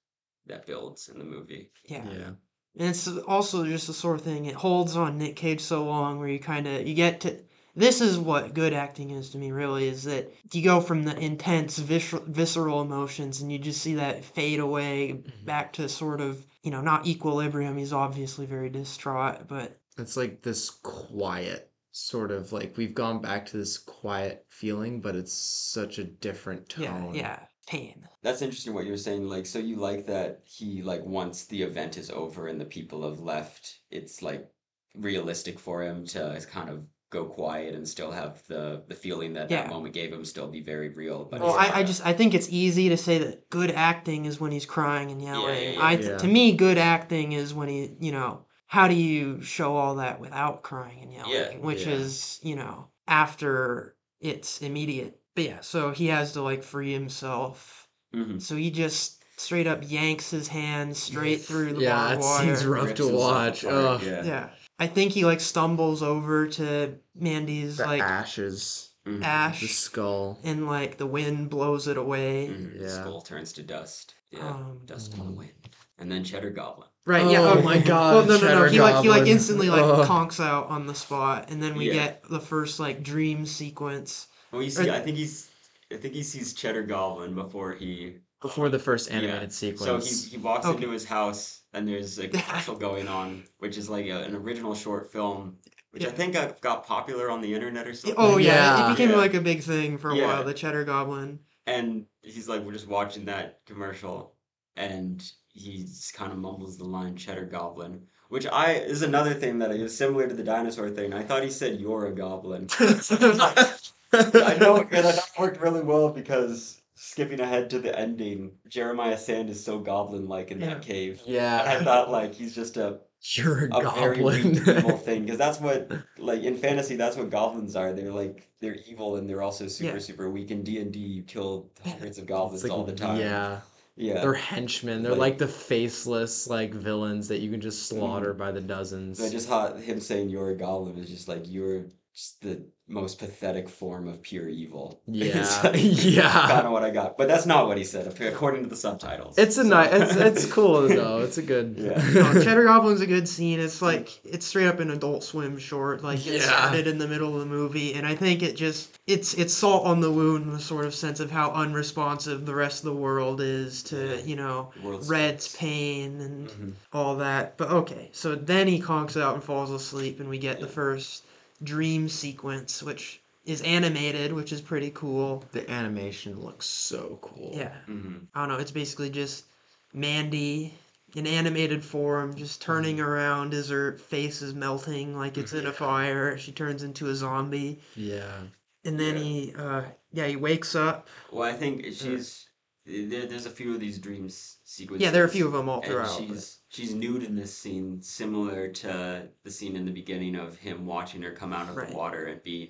that builds in the movie. Yeah. Yeah. And it's also just the sort of thing it holds on Nick Cage so long where you kind of you get to this is what good acting is to me really is that you go from the intense visceral, visceral emotions and you just see that fade away Mhm. back to sort of you know not equilibrium he's obviously very distraught but It's like this quiet sort of like we've gone back to this quiet feeling, but it's such a different tone. yeah yeah. pain That's interesting what you're saying. Like, so you like that he like once the event is over and the people have left, it's like realistic for him to kind of go quiet and still have the the feeling that Yeah. that moment gave him still be very real. But well I, I just i think it's easy to say that good acting is when he's crying and yelling yeah, yeah, i yeah. to me good acting is when he you know how do you show all that without crying and yelling Yeah, which yeah. is you know after it's immediate but yeah so he has to like free himself Mhm. so he just straight up yanks his hand straight through the yeah, barbed that water seems rough to watch. apart, Ugh. yeah. Yeah i think he like stumbles over to mandy's The like ashes, Mhm. the skull. and like the wind blows it away. The Yeah. skull turns to dust. Yeah, Um, dust in the wind. And then Cheddar Goblin. Right. yeah. Oh Oh my God, Well, no, no, no. Cheddar He like he like instantly like Ugh. conks out on the spot, and then we Yeah. get the first like dream sequence. Well, you see, Or- I think he's I think he sees Cheddar Goblin before he Before the first Yeah. animated So sequence. he, he walks Okay. into his house and there's a commercial going on, which is like a, an original short film, which I think got, got popular on the internet or something. Oh yeah, Yeah. it became Yeah. like a big thing for a Yeah. while. The Cheddar Goblin. And he's like, we're just watching that commercial, and he kind of mumbles the line "Cheddar Goblin," which I is another thing that is similar to the dinosaur thing. I thought he said "You're a goblin." I know, and I thought it worked really well because skipping ahead to the ending, Jeremiah Sand is so goblin-like in Yeah. that cave. yeah. And I thought like he's just a You're a, a very goblin. evil thing because that's what like in fantasy that's what goblins are they're like they're evil and they're also super Yeah. super weak in d&d you kill hundreds of goblins like- all the time Yeah. yeah They're henchmen. They're Like- like, the faceless like villains that you can just slaughter mm-hmm. by the dozens. I just thought him saying you're a goblin is just like you're just the most pathetic form of pure evil Yeah. kind yeah. Kind of what i got but that's not what he said according to the subtitles It's a So- nice. It's, it's cool though. It's a good. Yeah. No, Cheddar Goblin's a good scene. It's like it's straight up an Adult Swim short. Like it Yeah. started in the middle of the movie, and I think it just it's it's salt on the wound in the sort of sense of how unresponsive the rest of the world is to you know world's Red's stinks. pain and Mhm. all that. But okay, so then he conks out and falls asleep, and we get the first dream sequence, which is animated, which is pretty cool. The animation looks so cool. Yeah. Mhm. I don't know, it's basically just Mandy in animated form, just turning around as her face is melting like it's in a fire. She turns into a zombie. Yeah. And then Yeah. he, uh, yeah, he wakes up. well i think she's there, there's a few of these dreams sequences Yeah, there are a few of them all and throughout. but- she's she's nude in this scene, similar to the scene in the beginning of him watching her come out of Right. the water and being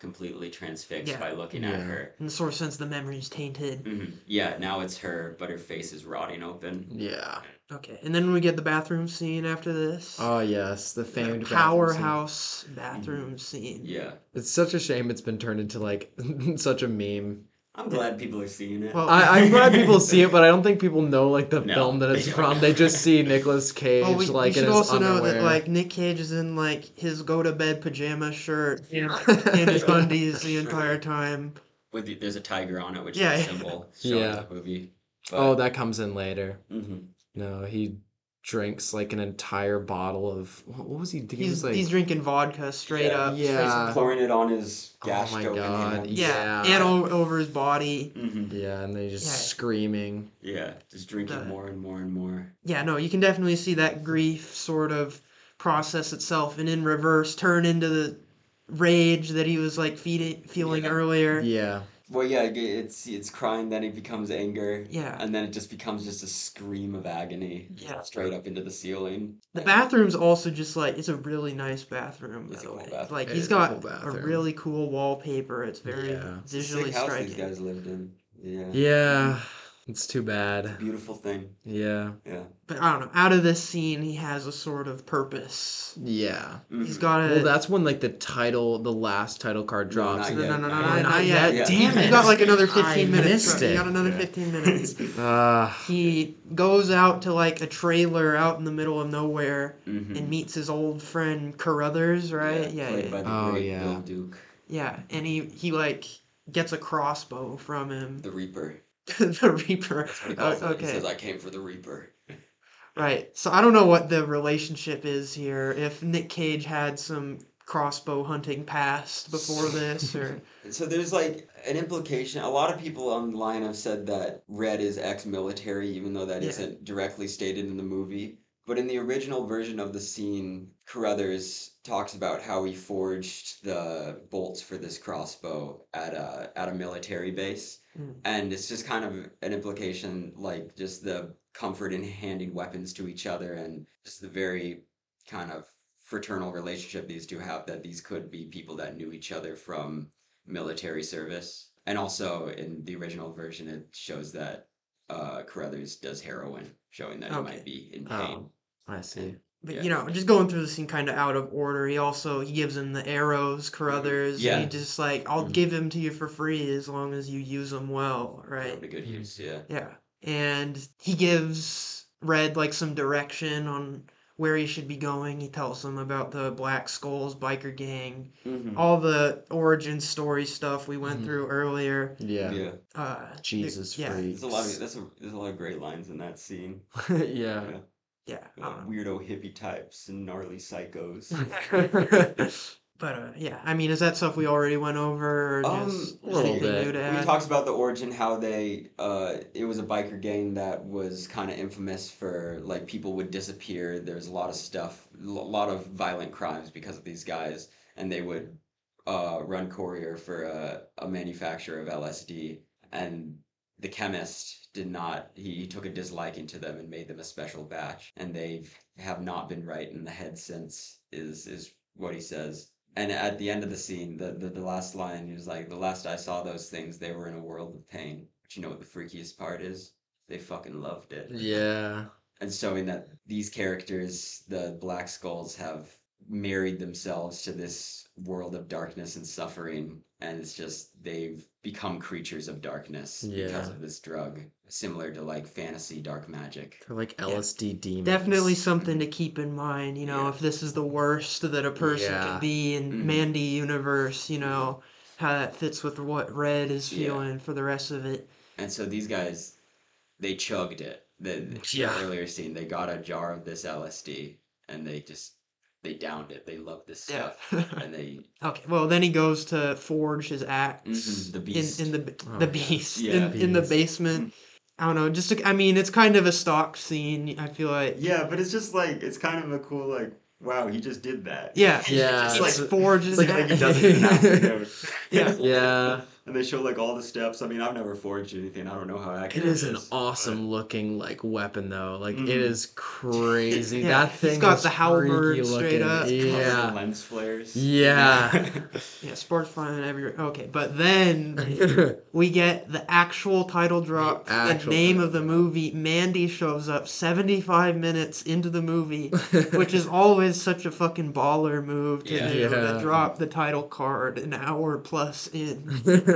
completely transfixed Yeah. by looking at her. In the sort of sense, the memory's tainted. hmm Yeah, now it's her, but her face is rotting open. Yeah. Okay, and then we get the bathroom scene after this. Oh yes, the The famed bathroom scene. powerhouse bathroom scene. Yeah, It's such a shame it's been turned into like such a meme. I'm glad people are seeing it. Well- I, I'm glad people see it, but I don't think people know like the No, film that it's they from. They just see Nicolas Cage Oh, we, we like in should his also know that like Nick Cage is in like his go to bed pajama shirt and his undies the entire time. With the, there's a tiger on it, which Yeah, is a yeah. symbol showing Yeah. the movie. oh, that comes in later. hmm No, he drinks like an entire bottle of what what was he? He He's was like he's drinking vodka straight Yeah. up. Yeah. pouring it on his Oh my God. Yeah, Yeah. and o- over his body. hmm yeah, and then he's just Yeah. screaming. Yeah, just drinking The- more and more and more. Yeah, no, you can definitely see that grief sort of process itself and in reverse turn into the rage that he was like feeding, feeling Yeah. earlier. Yeah, Well, yeah, it's it's crying, then it becomes anger, Yeah. and then it just becomes just a scream of agony, Yeah. straight up into the ceiling. The bathroom's also just like it's a really nice bathroom. By It's a cool way, bathroom. like It he's is a got cool a really cool wallpaper. It's very Yeah. It's a visually sick house striking. these guys lived in. Yeah, yeah. It's too bad. beautiful thing. Yeah, Yeah, But I don't know. Out of this scene, he has a sort of purpose. yeah. He's Mhm. got a. Well, that's when like the title, the last title card No, drops. not no, yet. no, no, no, Not not, yet. yet. Yeah. Damn You it! got like another I 15 minutes. missed bro. You got another Yeah. 15 minutes. Uh, he goes out to like a trailer out in the middle of nowhere Mhm. and meets his old friend Carruthers, right? Yeah, played yeah, by yeah. the Oh, great yeah. Bill Duke, Yeah, and he he like gets a crossbow from him. the Reaper. the Reaper. That's what he Oh, calls. He says, "I came for the Reaper." right. So I don't know what the relationship is here. If Nick Cage had some crossbow hunting past before this, or So there's like an implication. A lot of people online have said that Red is ex-military, even though that Yeah. not directly stated in the movie. But in the original version of the scene, Carruthers talks about how he forged the bolts for this crossbow at a at a military base, Mm. and it's just kind of an implication, like just the comfort in handing weapons to each other, and just the very kind of fraternal relationship these two have. That these could be people that knew each other from military service. And also in the original version, it shows that uh, Carruthers does heroin, showing that he might be in Oh. pain. I see. But Yeah. you know, just going through the scene kind of out of order. He also he gives him the arrows, Carruthers. Yeah. He just like, I'll Mhm. give him to you for free as long as you use them well, right? to good Mhm. use, yeah. Yeah. And he gives Red like some direction on where he should be going. He tells them about the Black Skulls biker gang, Mhm. all the origin story stuff we went Mhm. through earlier. Yeah. Yeah. Uh, Jesus yeah, freaks. There's a lot of that's a there's a lot of great lines in that scene. yeah. yeah. I don't know. weirdo hippie types and gnarly psychos. But uh, yeah, I mean, is that stuff we already went over, or Um, just a little bit. new to We add? talked about the origin, how they uh, it was a biker gang that was kind of infamous for like people would disappear. There's a lot of stuff, a lot of violent crimes because of these guys, and they would uh, run courier for a, a manufacturer of LSD, and the chemist did not. He, took a disliking to them and made them a special batch, and they have not been right in the head since. Is is what he says. And at the end of the scene, the, the, the last line, he was like, The last I saw those things, they were in a world of pain. But you know what the freakiest part is? They fucking loved it. Yeah. And showing that these characters, the Black Skulls, have married themselves to this world of darkness and suffering. And it's just, they've become creatures of darkness because of this drug. Similar to like fantasy dark magic. They're like LSD demons. Definitely something to keep in mind, you know, Yeah. if this is the worst that a person Yeah. could be in Mhm. Mandy universe, you know, how that fits with what Red is Yeah. feeling for the rest of it. And so these guys, they chugged it. The, the Yeah. earlier scene, they got a jar of this LSD and they just they downed it. They loved this Yeah. stuff, and they okay, well then he goes to forge his axe Mhm, the beast. in in the Oh, the yeah. beast Yeah. in, in the Beast. basement. I don't know, just to, I mean, it's kind of a stock scene. I feel like yeah, but it's just like it's kind of a cool like wow, he just did that. yeah, Yeah, it's just like- forges like- like he does it in Yeah. Yeah. And they show like all the steps. I mean, I've never forged anything. I don't know how It accurate is an is, awesome looking like weapon though. Like Mhm. it is crazy. Yeah, that he's thing got is the halberd straight looking. up. but- Covered in Yeah. lens flares. Yeah. Yeah, sports flying everywhere. Okay, but then we get the actual title drop, The the, name title of the movie. Mandy shows up 75 minutes into the movie, which is always such a fucking baller move to Yeah. do Yeah. to drop the title card an hour plus in.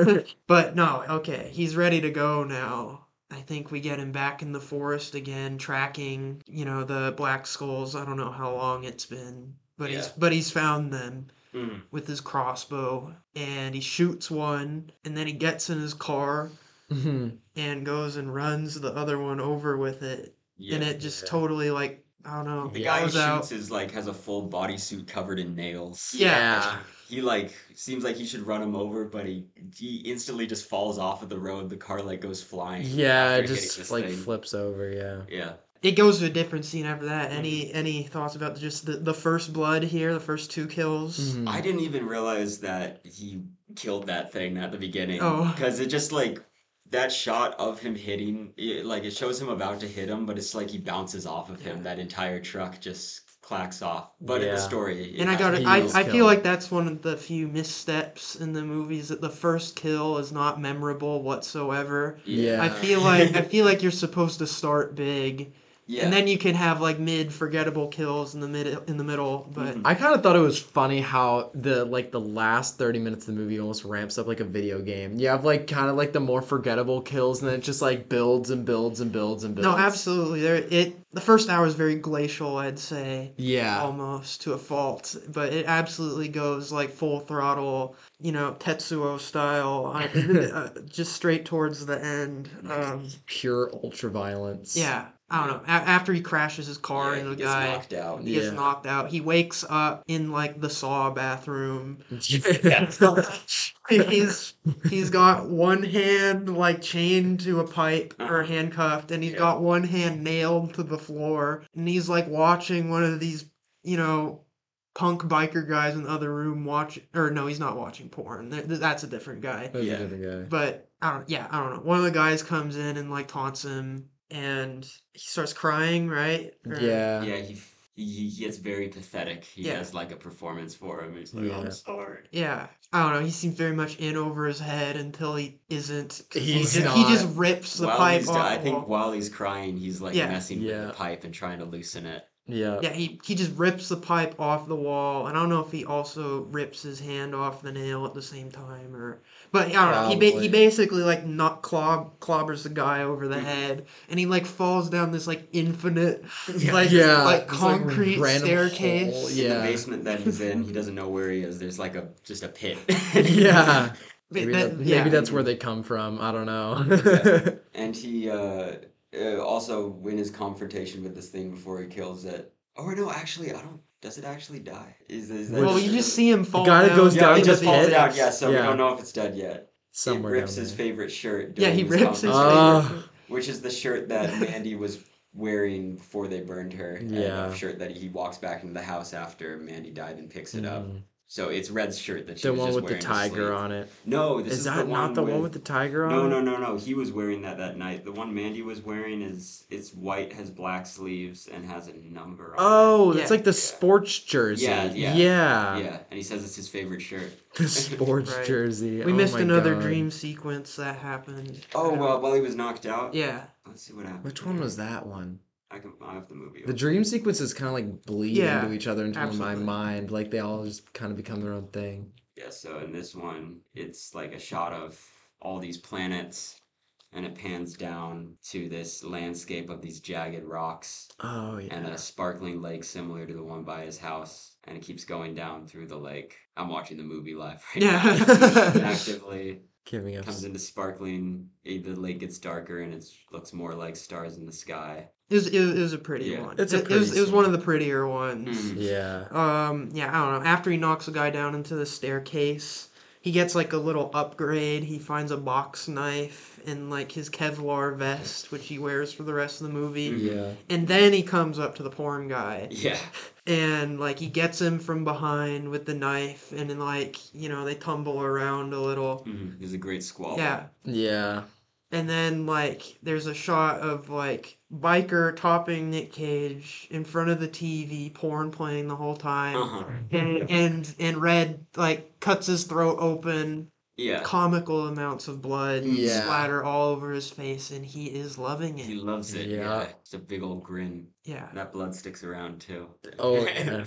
but no, okay, he's ready to go now. I think we get him back in the forest again, tracking, you know, the black skulls. I don't know how long it's been, but he's but he's found them Mhm. with his crossbow and he shoots one and then he gets in his car Mhm. and goes and runs the other one over with it Yeah. and it just Yeah. totally like I don't know the guy who shoots out. is like has a full bodysuit covered in nails. Yeah. He like seems like he should run him over, but he he instantly just falls off of the road. The car like goes flying. Yeah, it just like thing. flips over, yeah. Yeah. It goes to a different scene after that. Mm-hmm. Any any thoughts about just the, the first blood here, the first two kills? Mhm. I didn't even realize that he killed that thing at the beginning. Oh. Because it just like that shot of him hitting, it, like it shows him about to hit him, but it's like he bounces off of him. Yeah. That entire truck just clacks off. But in the story, And I got it. I, I feel like that's one of the few missteps in the movies that the first kill is not memorable whatsoever. Yeah. I feel like I feel like you're supposed to start big Yeah. and then you can have like mid forgettable kills in the mid in the middle. But Mhm. I kind of thought it was funny how the like the last 30 minutes of the movie almost ramps up like a video game. You have like kind of like the more forgettable kills and then it just like builds and builds and builds and builds. no, absolutely. There it the first hour is very glacial, I'd say. Yeah. almost to a fault, but it absolutely goes like full throttle, you know, Tetsuo style, uh, just straight towards the end. Um, Pure ultra violence. yeah, I don't know. A- after he crashes his car Yeah, into he the gets guy, knocked out. he gets knocked out. He wakes up in like the Saw bathroom. yeah. he's he's got one hand like chained to a pipe or Uh-huh. handcuffed, and he's Yeah. got one hand nailed to the floor, and he's like watching one of these, you know, punk biker guys in the other room watch. Or no, he's not watching porn. Th- th- That's a different guy. That's a different guy. But I don't. Yeah, I don't know. One of the guys comes in and like taunts him, and he starts crying. Right? Or- Yeah. Yeah, he, he he gets very pathetic. He Yeah. has like a performance for him. He's like, oh, Yeah. I'm sorry. Yeah, I don't know. He seems very much in over his head until he isn't. 'cause he, He's just, he just rips the while pipe he's, off. I think while he's crying, he's like Yeah. messing with the pipe and trying to loosen it. Yeah. Yeah, he he just rips the pipe off the wall, and I don't know if he also rips his hand off the nail at the same time, or but I don't know. He ba- he basically like not clob clobbers the guy over the head, and he like falls down this like infinite Yeah. like Yeah, like it's like concrete random staircase. hole, In the basement that he's in, he doesn't know where he is. There's like a just a pit. yeah. But Maybe, that- that- maybe yeah. that's where they come from. I don't know. and he uh, uh, also in his confrontation with this thing before he kills it. Or no, actually, I don't. Does it actually die? Is, is that Well, Which- you just see him fall The guy that down. goes yeah, down it just the falls down. Yeah, so Yeah. we don't know if it's dead yet. Somewhere it rips down his there. favorite shirt. Yeah, he rips his confrontation, favorite. Oh. which is the shirt that Mandy was wearing before they burned her. and Yeah. shirt that he walks back into the house after Mandy died and picks it up. Mm-hmm. So it's Red's shirt that she The was one just with the wearing to tiger sleep. on it. No, this Is is, that the not one the with, one with the tiger on No, it? no, no, no. He was wearing that that night. The one Mandy was wearing is it's white, has black sleeves, and has a number on it. Oh, Yeah. it's like the Yeah. sports jersey. Yeah, yeah. Yeah. Yeah, and he says it's his favorite shirt. The sports Right. jersey. We Oh missed my another God. dream sequence that happened. Oh well, while he was knocked out. Yeah. Let's see what happened. Which one was that one? I can. I have the movie. The dream sequences kind of like bleed Yeah, into each other into absolutely. my mind. Like they all just kind of become their own thing. Yeah. So in this one, it's like a shot of all these planets, and it pans down to this landscape of these jagged rocks Oh yeah. and a sparkling lake similar to the one by his house. And it keeps going down through the lake. I'm watching the movie live right now. Yeah. now. actively Giving us. comes into sparkling. The lake gets darker and it looks more like stars in the sky. It was, it was, it was a pretty Yeah. one. It's a it, it was it was one of the prettier ones. Mhm. Yeah. Um, yeah, I don't know. After he knocks the guy down into the staircase, he gets like a little upgrade. He finds a box knife and like his Kevlar vest, which he wears for the rest of the movie. Mhm. Yeah. And then he comes up to the porn guy Yeah. and like he gets him from behind with the knife and then like, you know, they tumble around a little. Mhm. There's a great squall. Yeah. Yeah. And then like there's a shot of like biker topping Nick Cage in front of the TV, porn playing the whole time. Uh-huh. and and and Red like cuts his throat open, Yeah. comical amounts of blood Yeah. splatter all over his face, and he is loving it. He loves it. Yeah. Yeah. It's a big old grin. Yeah. That blood sticks around too. Oh yeah.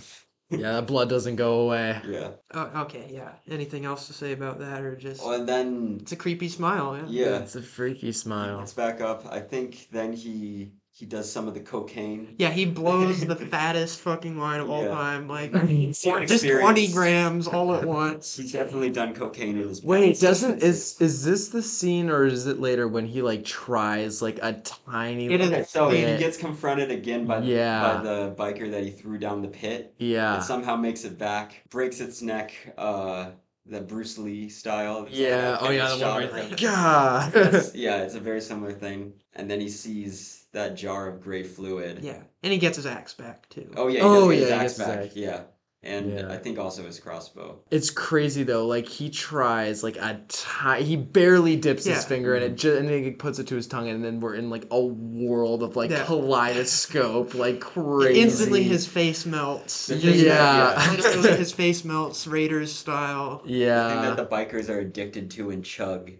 Yeah. That blood doesn't go away. yeah. Oh, okay. Yeah. Anything else to say about that, or just Well, and then it's a creepy smile? Yeah. yeah, It's a freaky smile. Let's back up. I think then he he does some of the cocaine. Yeah, he blows the fattest fucking line of all Yeah. time, like It's an just twenty grams all at once. He's definitely done cocaine in his Wait, past. doesn't is is this the scene or is it later when he like tries like a tiny It is. little So he gets confronted again by the, Yeah. by the biker that he threw down the pit. yeah. and somehow makes it back, breaks its neck, uh, the Bruce Lee style. It's like Yeah. Oh kind yeah, the one where of he's him. like, God. Yeah, it's a very similar thing. And then he sees that jar of gray fluid. Yeah, and he gets his axe back too. Oh yeah, he Oh, does get his yeah, he axe gets his axe. Yeah. And Yeah. I think also his crossbow. It's crazy though. Like he tries like a tiny, he barely dips Yeah. his finger in it, ju- and then he puts it to his tongue, and then we're in like a world of like Yeah. kaleidoscope, like crazy. Instantly, his face melts. The Just- thing Yeah. that- his face melts, Raiders style. The thing yeah, that the bikers are addicted to and Chug.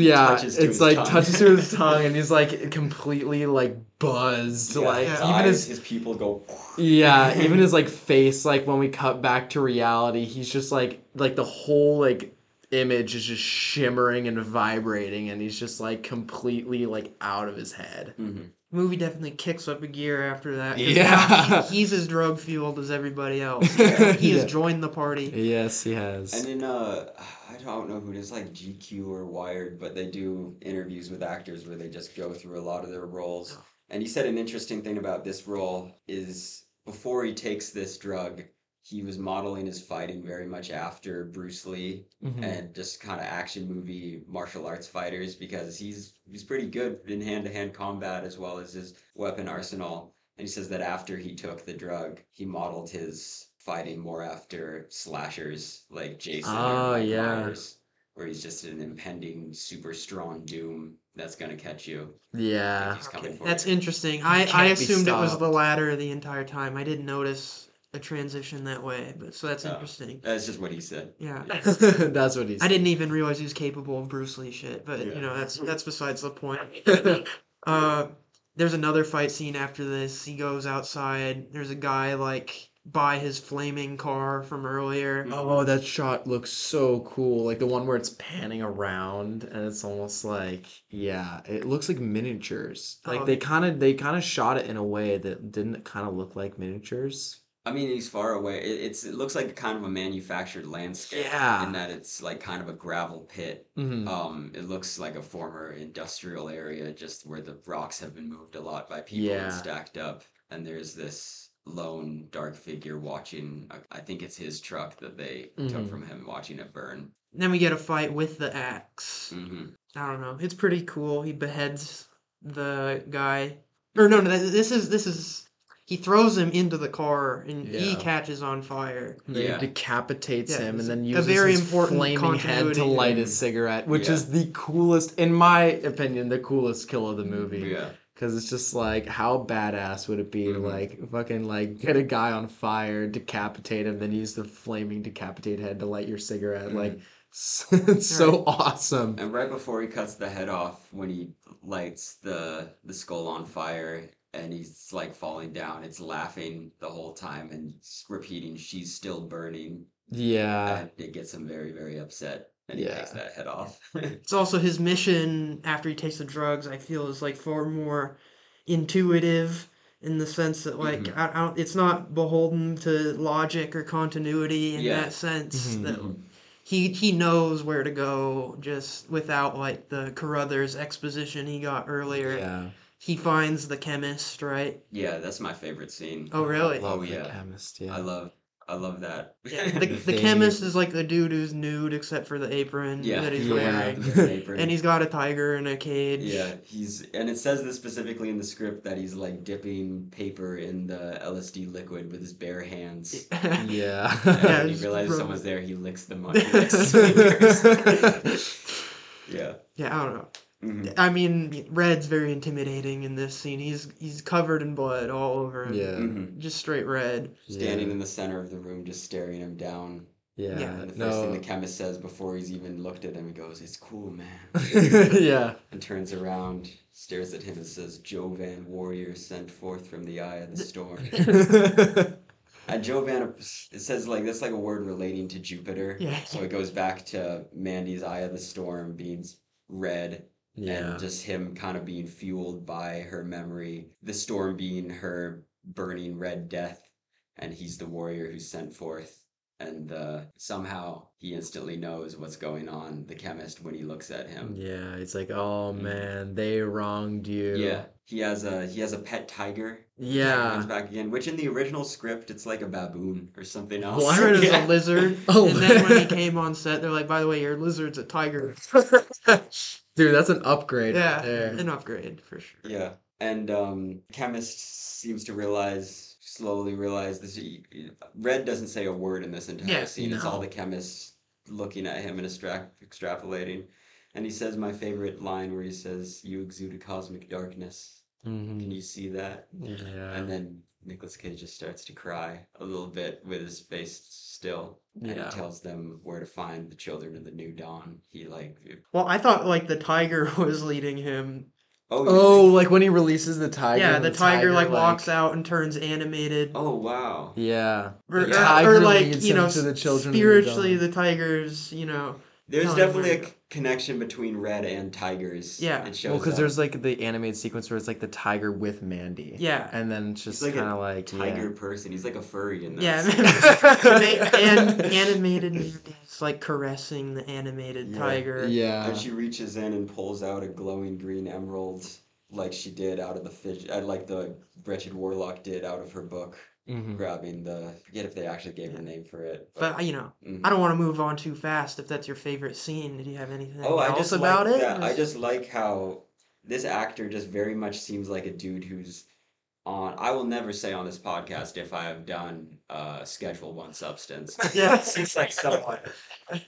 Yeah. touches It's his like tongue. touches to his tongue, and he's like completely like buzzed. Yeah, like his even eyes, his his pupils go. Yeah, even his like face, like when we cut back to reality, he's just like like the whole like image is just shimmering and vibrating, and he's just like completely like out of his head. Mhm. Movie definitely kicks up a gear after that. Yeah. he- he's as drug fueled as everybody else. He has Yeah. joined the party. Yes, he has. And in uh, I don't know who it is, like GQ or Wired, but they do interviews with actors where they just go through a lot of their roles. Oh. And he said an interesting thing about this role is before he takes this drug, he was modeling his fighting very much after Bruce Lee Mhm. and just kind of action movie martial arts fighters because he's he's pretty good in hand to hand combat as well as his weapon arsenal. And he says that after he took the drug, he modeled his fighting more after slashers like Jason Oh, or yeah. Myers, where he's just an impending super strong doom that's gonna catch you. Yeah. Okay, that's you. interesting. I, I assumed it was the latter the entire time. I didn't notice a transition that way, but so that's Oh. interesting. That's just what he said. Yeah. That's what he's. I didn't even realize he was capable of Bruce Lee shit, but Yeah. you know that's that's besides the point. uh, there's another fight scene after this. He goes outside. There's a guy like by his flaming car from earlier. Oh, that shot looks so cool. Like the one where it's panning around and it's almost like yeah, it looks like miniatures. Like Oh. they kind of they kind of shot it in a way that didn't kind of look like miniatures. I mean, he's far away. It, it's it looks like kind of a manufactured landscape. Yeah. In that it's like kind of a gravel pit. Mhm. Um, it looks like a former industrial area, just where the rocks have been moved a lot by people Yeah. and stacked up. And there's this lone dark figure watching. I- I think it's his truck that they took Mhm. from him, watching it burn. Then we get a fight with the axe. hmm I don't know. It's pretty cool. He beheads the guy. Or no, no, this is this is he throws him into the car and he catches on fire. And then he decapitates Yeah, him and then uses a uses very his important flaming head to light his cigarette, which Yeah. is the coolest, in my opinion, the coolest kill of the movie. Yeah. Because it's just like, how badass would it be to Mhm. like fucking like get a guy on fire, decapitate him, then use the flaming decapitate head to light your cigarette? Mhm. Like, it's so awesome. And right before he cuts the head off, when he lights the the skull on fire and he's like falling down, it's laughing the whole time and repeating, "She's still burning," Yeah. and it gets him very very upset, and he takes Yeah. that head off. It's also his mission after he takes the drugs. I feel is like far more intuitive in the sense that like Mhm. I, I don't, it's not beholden to logic or continuity in Yeah. that sense. Mhm. That Mhm. he he knows where to go just without like the Carruthers exposition he got earlier. Yeah. He finds the chemist, right? yeah, that's my favorite scene. Oh, really? Love Oh, the yeah. chemist. Yeah. I love I love that. Yeah, the, the They- chemist is like the dude who's nude except for the apron yeah, that he's Yeah. wearing. the. And he's got a tiger in a cage. Yeah, he's and it says this specifically in the script that he's like dipping paper in the LSD liquid with his bare hands. yeah. And Yeah, when he realizes gross. someone's there, he licks the money. his fingers. yeah. Yeah, I don't know. Mhm. I mean, Red's very intimidating in this scene. He's he's covered in blood all over him. yeah. Mhm. Just straight red. Standing yeah. in the center of the room, just staring him down. Yeah. Yeah, And the first thing the chemist says before he's even looked at him, he goes, "It's cool, man," yeah. and turns around, stares at him, and says, "Jovian, warrior sent forth from the eye of the storm." And Jovian, it says like that's like a word relating to Jupiter. Yeah. So it goes back to Mandy's eye of the storm being red yeah. and just him kind of being fueled by her memory. The storm being her burning red death, and he's the warrior who's sent forth. And uh, somehow he instantly knows what's going on. The chemist when he looks at him. Yeah, it's like, oh Mhm. man, they wronged you. Yeah, he has a he has a pet tiger. Comes Yeah. back again, which in the original script it's like a baboon or something else. Well, I heard it was a lizard. Oh, and then when he came on set, they're like, by the way, your lizard's a tiger. Dude, that's an upgrade. yeah, There. an upgrade for sure. Yeah, and um, chemist seems to realize, slowly realize this. Red doesn't say a word in this entire Yeah, scene. It's all the chemists looking at him and extra- extrapolating. And he says my favorite line where he says, "You exude a cosmic darkness. Can Mhm. you see that?" Yeah. And then Nicolas Cage just starts to cry a little bit with his face still, and Yeah. he tells them where to find the children of the new dawn. He like, Well, I thought like the tiger was leading him. oh, Oh, think- like when he releases the tiger. yeah, and the, tiger, like walks out and turns animated. oh wow, Yeah. Or, The or- tiger or like leads you know, to the children of the spiritually, the tiger's you know. There's definitely a to c- connection between Red and Tigers. Yeah. it shows Well, because there's like the animated sequence where it's like the tiger with Mandy. Yeah. And then it's just like kind of like tiger person. He's like a furry in that. Yeah, scene. and animated Mandy's like caressing the animated Yeah. tiger. Yeah. and she reaches in and pulls out a glowing green emerald, like she did out of the fish, uh, like the wretched warlock did out of her book, Mhm. grabbing the. I forget if they actually gave her a name for it. But you know, Mhm. I don't want to move on too fast. If that's your favorite scene, did you have anything Oh, I else just about like it? that. Or I just like how this actor just very much seems like a dude who's on. I will never say on this podcast if I have done uh, Schedule One substance. Yeah. seems like someone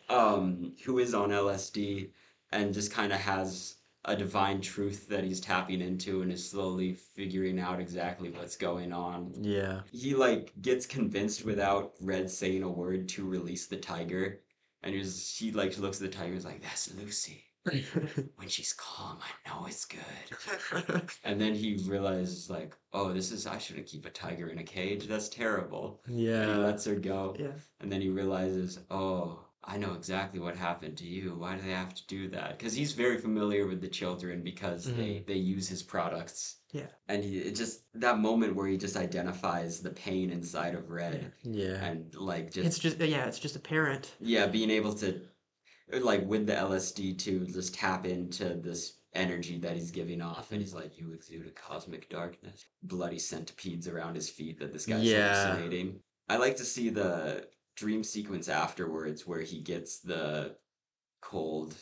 um, who is on LSD and just kind of has a divine truth that he's tapping into and is slowly figuring out exactly what's going on. Yeah. He like gets convinced without Red saying a word to release the tiger, and he's he like looks at the tiger and is like, "That's Lucy." when she's calm, I know it's good. And then he realizes, like, oh, this is, I shouldn't keep a tiger in a cage. That's terrible. And he Yeah. lets her go. yeah. And then he realizes, oh, I know exactly what happened to you. Why do they have to do that? Because he's very familiar with the children because they, mm-hmm. they use his products. Yeah. And he it just that moment where he just identifies the pain inside of Red Yeah. and like just It's just yeah, it's just apparent. yeah, being able to like with the LSD to just tap into this energy that he's giving off and he's like, You exude a cosmic darkness. Bloody centipedes around his feet that this guy's Yeah. hallucinating. I like to see the dream sequence afterwards where he gets the cold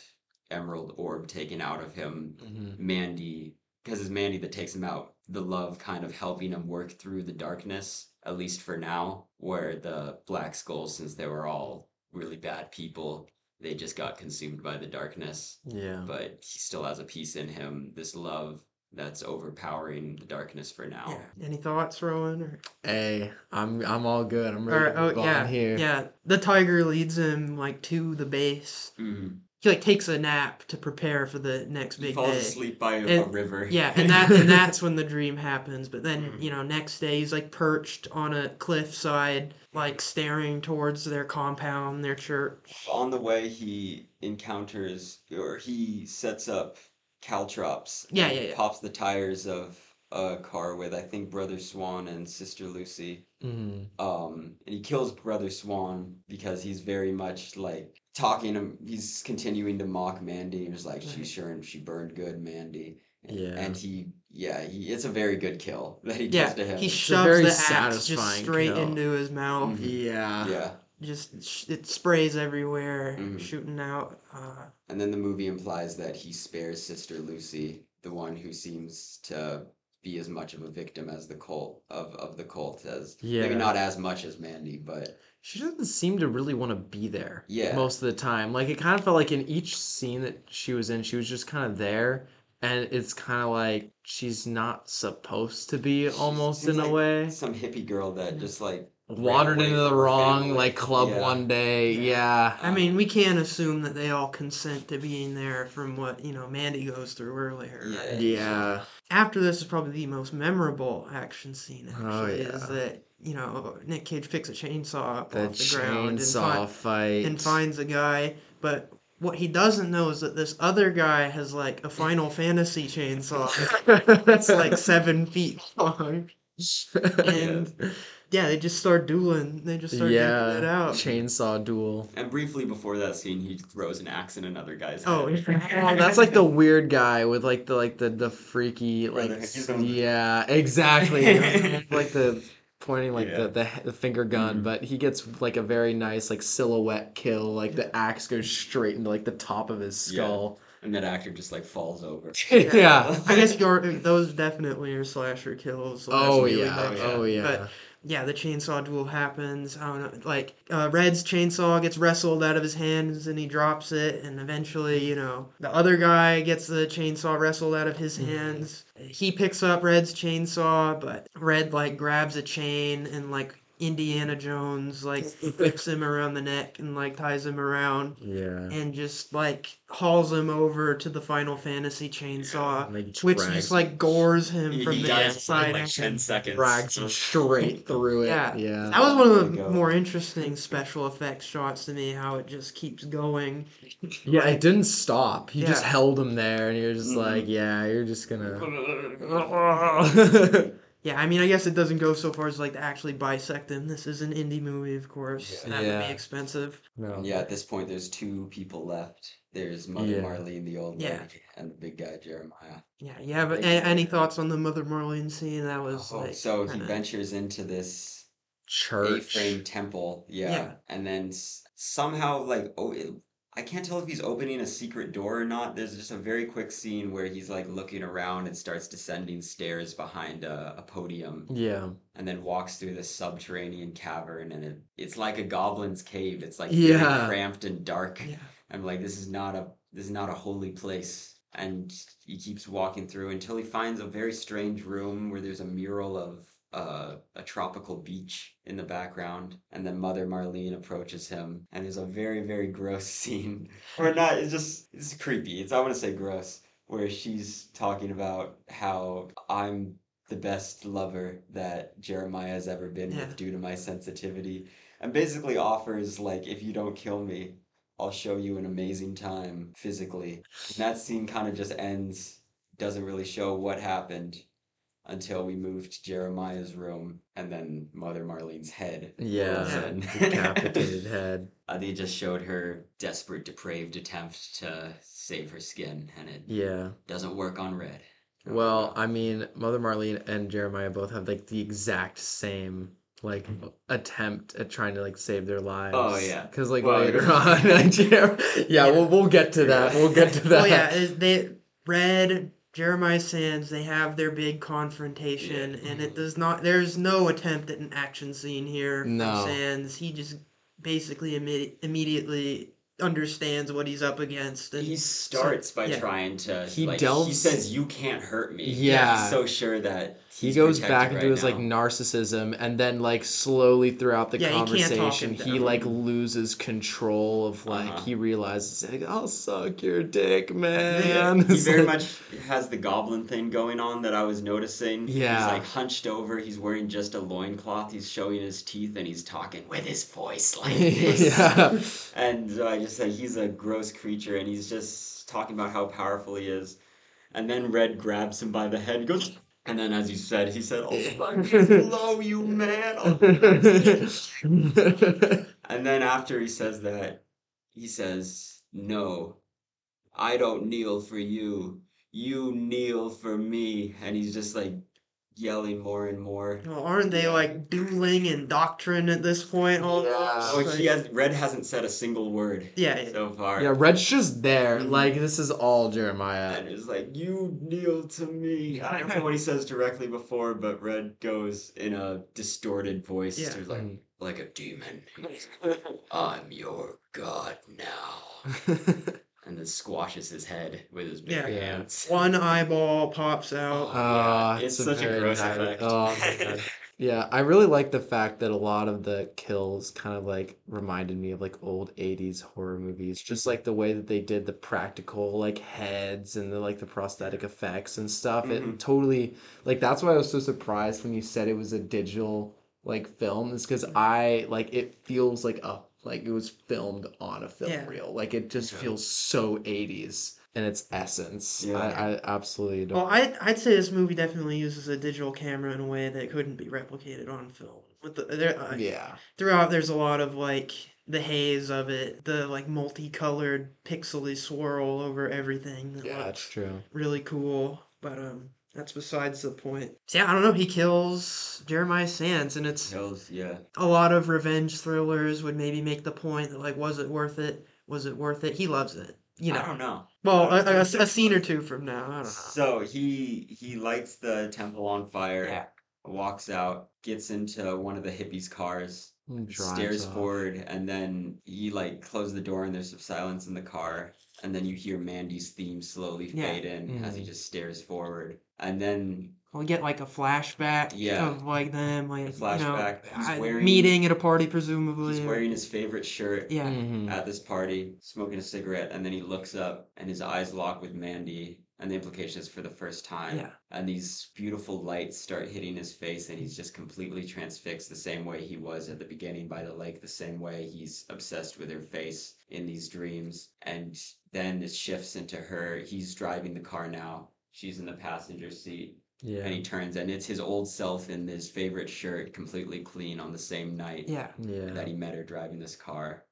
emerald orb taken out of him. Mhm. Mandy, because it's Mandy that takes him out, the love kind of helping him work through the darkness, at least for now, where the Black Skulls, since they were all really bad people, they just got consumed by the darkness. Yeah. But he still has a piece in him, this love that's overpowering the darkness for now. Yeah. Any thoughts, Rowan? Or, Hey, I'm I'm all good. I'm ready or to oh move on yeah, here. yeah. The tiger leads him like to the base. Mhm. He like takes a nap to prepare for the next He big falls day. asleep by a, a river. Yeah, and that and that's when the dream happens. But then Mhm. you know, next day he's like perched on a cliffside, like staring towards their compound, their church. On the way, he encounters or he sets up caltrops. Yeah, and yeah, yeah. Pops the tires of a car with I think Brother Swan and Sister Lucy. Mhm. Um, and he kills Brother Swan because he's very much like talking. him. He's continuing to mock Mandy. He was like, "She Right. sure she burned good, Mandy." And, Yeah. and he, yeah, he. It's a very good kill that he Yeah, does to him. he shoves the axe just straight kill. into his mouth. Mhm. Yeah. yeah. Just sh- it sprays everywhere, Mhm. shooting out. Uh, And then the movie implies that he spares Sister Lucy, the one who seems to be as much of a victim as the cult of, of the cult as Yeah. maybe not as much as Mandy, but She doesn't seem to really want to be there. Yeah. Most of the time. Like it kind of felt like in each scene that she was in, she was just kind of there. And it's kind of like she's not supposed to be almost in a way. some hippie girl that just like Wandered into the wrong like club Yeah. one day. Yeah. I mean, we can't assume that they all consent to being there from what you know Mandy goes through earlier. Yeah. right? Yeah. After this is probably the most memorable action scene. Oh, actually, Oh, is that you know Nick Cage picks a chainsaw up The off the ground and, fi- fight. and finds a guy, but. What he doesn't know is that this other guy has like a Final Fantasy chainsaw that's like seven feet long. And yeah, they just start dueling. They just start yeah. duking it out. Chainsaw duel. And briefly before that scene, he throws an axe in another guy's Oh, head. Oh, that's like the weird guy with like the like the the freaky like Brother, the yeah exactly like the pointing like Yeah. the, the the finger gun, Mhm. but he gets like a very nice like silhouette kill. Like the axe goes straight into like the top of his Yeah. skull. And that actor just like falls over. Yeah. I guess your those definitely are slasher kills. so that's Oh really yeah. nice. Oh yeah. But yeah, the chainsaw duel happens. I don't know, like uh, Red's chainsaw gets wrestled out of his hands and he drops it, and eventually, you know, the other guy gets the chainsaw wrestled out of his Mhm. hands. He picks up Red's chainsaw, but Red like grabs a chain and like Indiana Jones like whips him around the neck and like ties him around yeah. and just like hauls him over to the Final Fantasy chainsaw, And, like, which just like gores him He, from he the dies inside. in like ten seconds. drags him straight through it. Yeah. Yeah. That was one of the more interesting special effects shots to me. How it just keeps going. Yeah, it didn't stop. He just held him there, and you're just Mhm. like, yeah, you're just gonna. Yeah, I mean, I guess it doesn't go so far as like to actually bisect him. This is an indie movie, of course. Yeah. and That would be expensive. no. Yeah, at this point, there's two people left. There's Mother Yeah. Marlene, the old Yeah. lady, and the big guy Jeremiah. Yeah, yeah. But a- any thoughts on the Mother Marlene scene? That was Oh, like so he kinda- ventures into this Church. A-frame temple, yeah, Yeah. and then s- somehow like oh, it, I can't tell if he's opening a secret door or not. There's just a very quick scene where he's like looking around and starts descending stairs behind a, a podium, Yeah. and then walks through this subterranean cavern, and it, it's like a goblin's cave. It's like Yeah. cramped and dark. Yeah. I'm like, this is not a this is not a holy place. And he keeps walking through until he finds a very strange room where there's a mural of uh, a tropical beach in the background, and then Mother Marlene approaches him, and there's a very very gross scene, or not. It's just it's creepy. It's I want to say gross, where she's talking about how I'm the best lover that Jeremiah has ever been Yeah. with due to my sensitivity, and basically offers like if you don't kill me, I'll show you an amazing time physically. And that scene kind of just ends, doesn't really show what happened until we moved to Jeremiah's room and then Mother Marlene's head. Yeah, decapitated head. Uh, they just showed her desperate, depraved attempt to save her skin, and it Yeah. doesn't work on red. Well, I mean, Mother Marlene and Jeremiah both have like the exact same like attempt at trying to like save their lives. Oh, yeah. Because like Well, later on, like, Jer- yeah, we'll we'll get to that. We'll get to that. Well, yeah, it- they Red Jeremiah Sands. They have their big confrontation, and it mm-hmm. does not. There's no attempt at an action scene here from No. Sands. He just basically imme- immediately understands what he's up against, and He starts by yeah. trying to. He like, He says, "You can't hurt me." Yeah. He's so sure that he he's goes back into right his like narcissism and then like slowly throughout the Yeah, he can't talk conversation him he like loses control of like Uh-huh. he realizes like i'll suck your dick Yeah, man he very like- much has the goblin thing going on that I was noticing. Yeah. He's like hunched over, he's wearing just a loincloth, he's showing his teeth, and he's talking with his voice like this. yeah And so I just said he's a gross creature, and he's just talking about how powerful he is. And then Red grabs him by the head and goes, and then as you said, he said, "I'll fucking blow you, man." Oh, and then after he says that, he says, No, I don't kneel for you. You kneel for me. And he's just like yelling more and more. well, aren't they like dueling in doctrine at this point? Almost? Yeah. Oh, Like- he has Red hasn't said a single word yeah, yeah. so far. yeah red's just there Mhm. like this is all jeremiah And it's like, You kneel to me. I don't know what he says directly before, but Red goes in a distorted voice. Yeah. to like, Mhm. like a demon. I'm your god now. And then squashes his head with his bare Yeah. Yeah. hands. One eyeball pops out. Ah, Yeah, it's a such a very gross nice- effect. Oh my god. Yeah, I really like the fact that a lot of the kills kind of like reminded me of like old 80s horror movies. Just like the way that they did the practical like heads and the like the prosthetic effects and stuff. It Mhm. totally like that's why I was so surprised when you said it was a digital like film is because I like it feels like a like it was filmed on a film Yeah. reel. Like it just Yeah. feels so 80s in its essence. Yeah. I, I absolutely adore Well, I'd, I'd say this movie definitely uses a digital camera in a way that couldn't be replicated on film. With the there, uh, Yeah. throughout, there's a lot of like the haze of it, the like multicolored pixely swirl over everything. That Yeah, that's true. really cool. But um, that's besides the point. So yeah, I don't know. He kills Jeremiah Sands, and it's Hills, yeah. a lot of revenge thrillers would maybe make the point that like, was it worth it? Was it worth it? He loves it. You know. I don't know. Well, I a, don't a, a scene or two from now. I don't know. So he he lights the temple on fire, Yeah. walks out, gets into one of the hippies' cars, Drives stares off. forward, and then he like closes the door and there's some silence in the car, and then you hear Mandy's theme slowly Yeah. fade in as he Mhm. just stares forward, and then We get like a flashback Yeah. of like them, like a flashback. you know, wearing- meeting at a party, presumably. he's wearing his favorite shirt. yeah, Mhm. at this party, smoking a cigarette, and then he looks up and his eyes lock with Mandy, and the implication is for the first time. Yeah. And these beautiful lights start hitting his face, and he's just completely transfixed the same way he was at the beginning by the lake, the same way he's obsessed with her face in these dreams. And then it shifts into her. He's driving the car now. She's in the passenger seat. Yeah. And he turns, and it's his old self in his favorite shirt, completely clean on the same night yeah, Yeah. that he met her driving this car.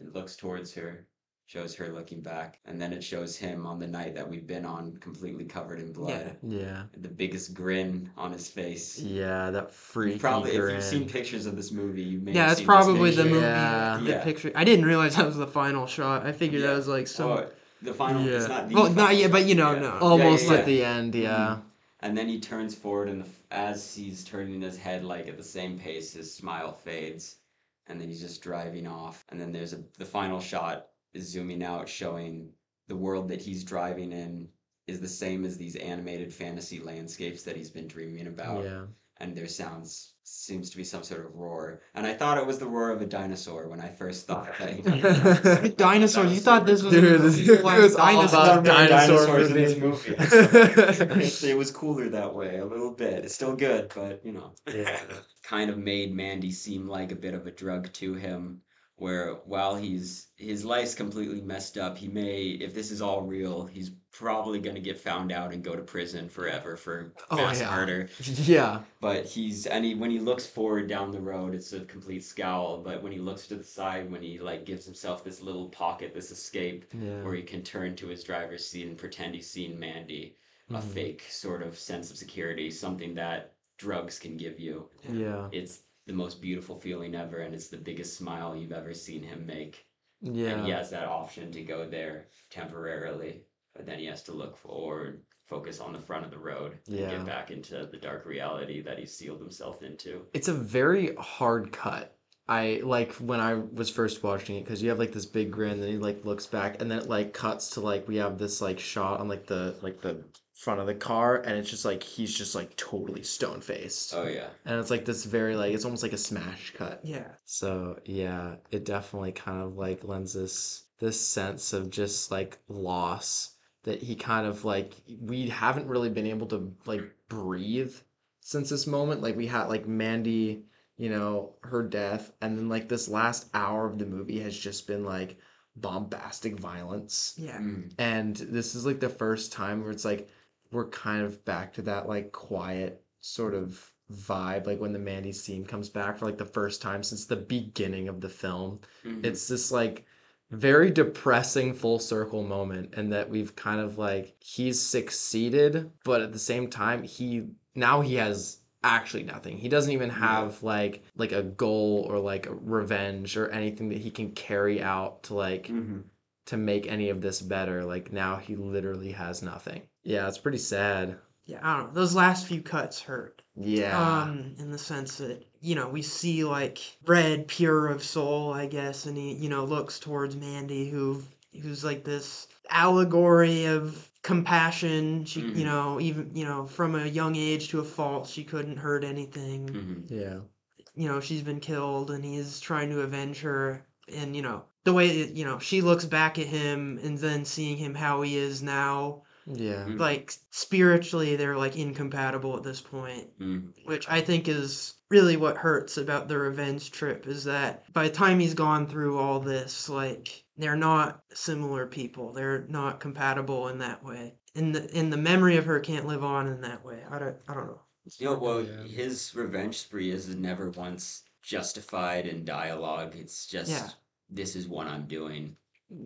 And looks towards her, shows her looking back, and then it shows him on the night that we've been on, completely covered in blood. Yeah. The biggest grin on his face. Yeah, that freaky You probably, if grin. you've seen pictures of this movie, you may yeah. have That's seen this probably the picture. movie. Yeah. The Yeah. picture. I didn't realize that was the final shot. I figured Yeah. that was like some. Oh, the final. It's Yeah. not the Well, final not yet, but you know, Yeah. no. Yeah, Almost yeah, at the end, yeah. Mm-hmm. And then he turns forward, and the, as he's turning his head, like at the same pace, his smile fades, and then he's just driving off. And then there's a the final shot is zooming out, showing the world that he's driving in is the same as these animated fantasy landscapes that he's been dreaming about. Yeah. And there sounds seems to be some sort of roar. And I thought it was the roar of a dinosaur when I first thought that. Dinosaurs. You thought this was Dude, this it was all dinosaur about movie. dinosaurs in this movie. movie. it was cooler that way, a little bit. It's still good, but you know. Yeah. Kind of made Mandy seem like a bit of a drug to him. Where while he's his life's completely messed up, he may, if this is all real, he's probably gonna get found out and go to prison forever for Oh, mass yeah. murder. yeah. But he's and he when he looks forward down the road, it's a complete scowl. But when he looks to the side, when he like gives himself this little pocket, this escape, Yeah. where he can turn to his driver's seat and pretend he's seen Mandy, a Mhm. fake sort of sense of security, something that drugs can give you. Yeah. It's the most beautiful feeling ever, and it's the biggest smile you've ever seen him make. Yeah. And he has that option to go there temporarily, but then he has to look forward, focus on the front of the road, and Yeah. get back into the dark reality that he sealed himself into. It's a very hard cut. I like when I was first watching it because you have like this big grin, then he like looks back, and then it like cuts to like we have this like shot on like the like the front of the car, and it's just like he's just like totally stone faced, Oh yeah. and it's like this very like it's almost like a smash cut. Yeah. So yeah, it definitely kind of like lends this this sense of just like loss that he kind of like we haven't really been able to like breathe since this moment. Like we had like Mandy, you know, her death, and then like this last hour of the movie has just been like bombastic violence. Yeah. Mm. And this is like the first time where it's like we're kind of back to that like quiet sort of vibe, like when the Mandy scene comes back for like the first time since the beginning of the film. Mhm. It's this like very depressing full circle moment, and that we've kind of like he's succeeded, but at the same time, he now he has actually nothing. He doesn't even have like like a goal or like revenge or anything that he can carry out to like Mhm. to make any of this better. Like now he literally has nothing. Yeah, it's pretty sad. Yeah. I don't know. Those last few cuts hurt. Yeah. Um, in the sense that you know we see like Red, pure of soul, I guess, and he you know looks towards Mandy, who who's like this allegory of compassion. She Mhm. you know even you know from a young age to a fault, she couldn't hurt anything. Mhm. yeah. You know she's been killed, and he's trying to avenge her. And you know the way you know she looks back at him, and then seeing him how he is now, Yeah. Mm. like spiritually they're like incompatible at this point Mhm. which I think is really what hurts about the revenge trip is that by the time he's gone through all this, like they're not similar people. They're not compatible in that way. In the in the memory of her can't live on in that way. I don't I don't know. You know, well, Yeah. his revenge spree is never once justified in dialogue. It's just Yeah. this is what I'm doing.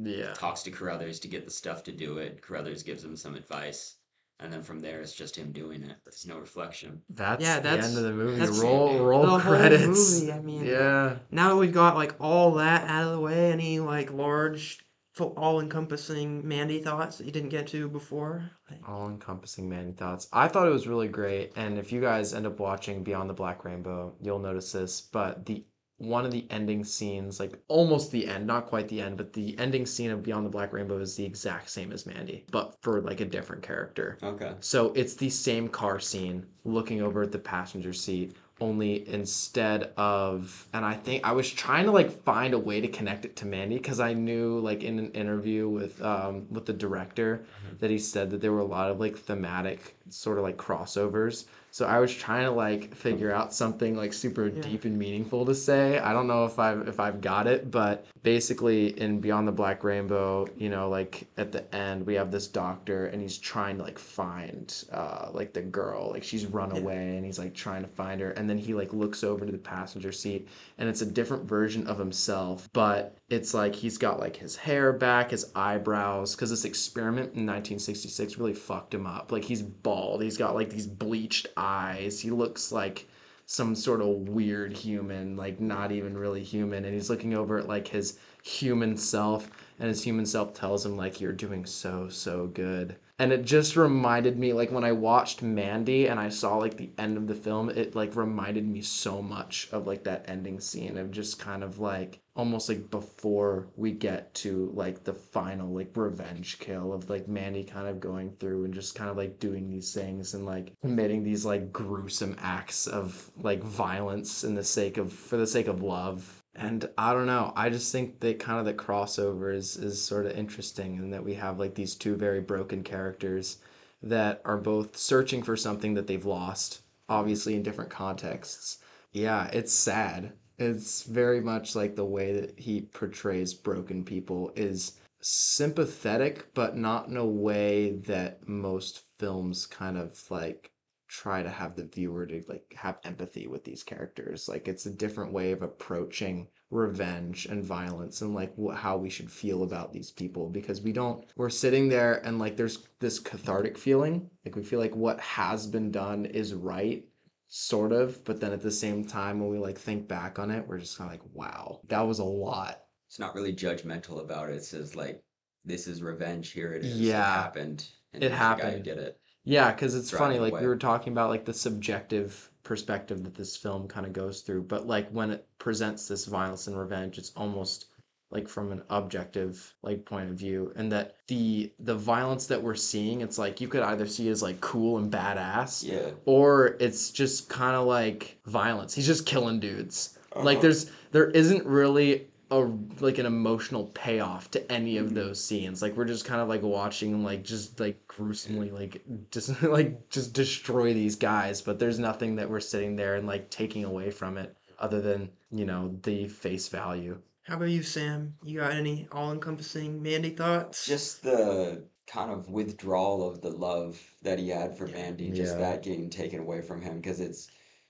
Yeah. Talks to Carruthers to get the stuff to do it. Carruthers gives him some advice, and then from there it's just him doing it. There's no reflection. That's Yeah, that's the that's- end of the movie. that's roll roll the whole credits. movie, I mean, yeah. Now that we've got like all that out of the way, any like large all encompassing Mandy thoughts that you didn't get to before? Like, All encompassing Mandy thoughts. I thought it was really great, and if you guys end up watching Beyond the Black Rainbow, you'll notice this. But the one of the ending scenes, like almost the end, not quite the end, but the ending scene of Beyond the Black Rainbow is the exact same as Mandy, but for like a different character. Okay. So it's the same car scene, looking over at the passenger seat, only instead of, and I think I was trying to like find a way to connect it to Mandy because I knew like in an interview with um with the director that he said that there were a lot of like thematic sort of like crossovers. So I was trying to like figure out something like super Yeah. deep and meaningful to say. I don't know if I've if I've got it, but basically in Beyond the Black Rainbow, you know, like at the end we have this doctor and he's trying to like find uh like the girl, like she's run away and he's like trying to find her and then he like looks over to the passenger seat and it's a different version of himself, but it's like he's got like his hair back, his eyebrows, because this experiment in 1966 really fucked him up. Like he's bald, he's got like these bleached eyes, he looks like some sort of weird human, like not even really human, and he's looking over at like his human self, and his human self tells him like you're doing so so good. And it just reminded me like when I watched Mandy and I saw like the end of the film, it like reminded me so much of like that ending scene of just kind of like almost like before we get to like the final like revenge kill of like Mandy kind of going through and just kind of like doing these things and like committing these like gruesome acts of like violence in the sake of for the sake of love and I don't know. I just think that kind of the crossover is is sort of interesting, and that we have like these two very broken characters that are both searching for something that they've lost, obviously in different contexts. Yeah, it's sad. It's very much like the way that he portrays broken people is sympathetic, but not in a way that most films kind of like try to have the viewer to like have empathy with these characters like it's a different way of approaching revenge and violence and like wh- how we should feel about these people because we don't we're sitting there and like there's this cathartic feeling like we feel like what has been done is right sort of but then at the same time when we like think back on it we're just kind of like wow that was a lot It's not really judgmental about it. It says like, "This is revenge. Here it is. Yeah. it happened." And It here's the guy happened. did it. Yeah, because it's funny, like away. we were talking about like the subjective perspective that this film kind of goes through, but like when it presents this violence and revenge, it's almost like from an objective like point of view and that the the violence that we're seeing it's like you could either see as like cool and badass Yeah. or it's just kind of like violence he's just killing dudes like Uh-huh. there's there isn't really a like an emotional payoff to any of Mhm. those scenes like we're just kind of like watching like just like gruesomely like just like just destroy these guys but there's nothing that we're sitting there and like taking away from it other than you know the face value How about you, Sam? You got any all-encompassing Mandy thoughts? Just the kind of withdrawal of the love that he had for Yeah. Mandy, just Yeah. that getting taken away from him, because it's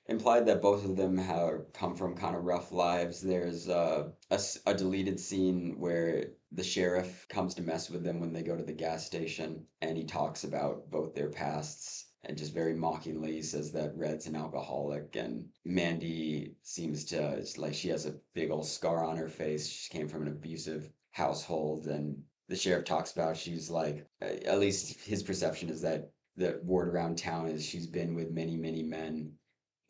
implied that both of them have come from kind of rough lives. There's a, a deleted scene where the sheriff comes to mess with them when they go to the gas station, and he talks about both their pasts. And just very mockingly says that Red's an alcoholic, and Mandy seems to it's like she has a big old scar on her face. She came from an abusive household, and the sheriff talks about she's like at least his perception is that the word around town is she's been with many many men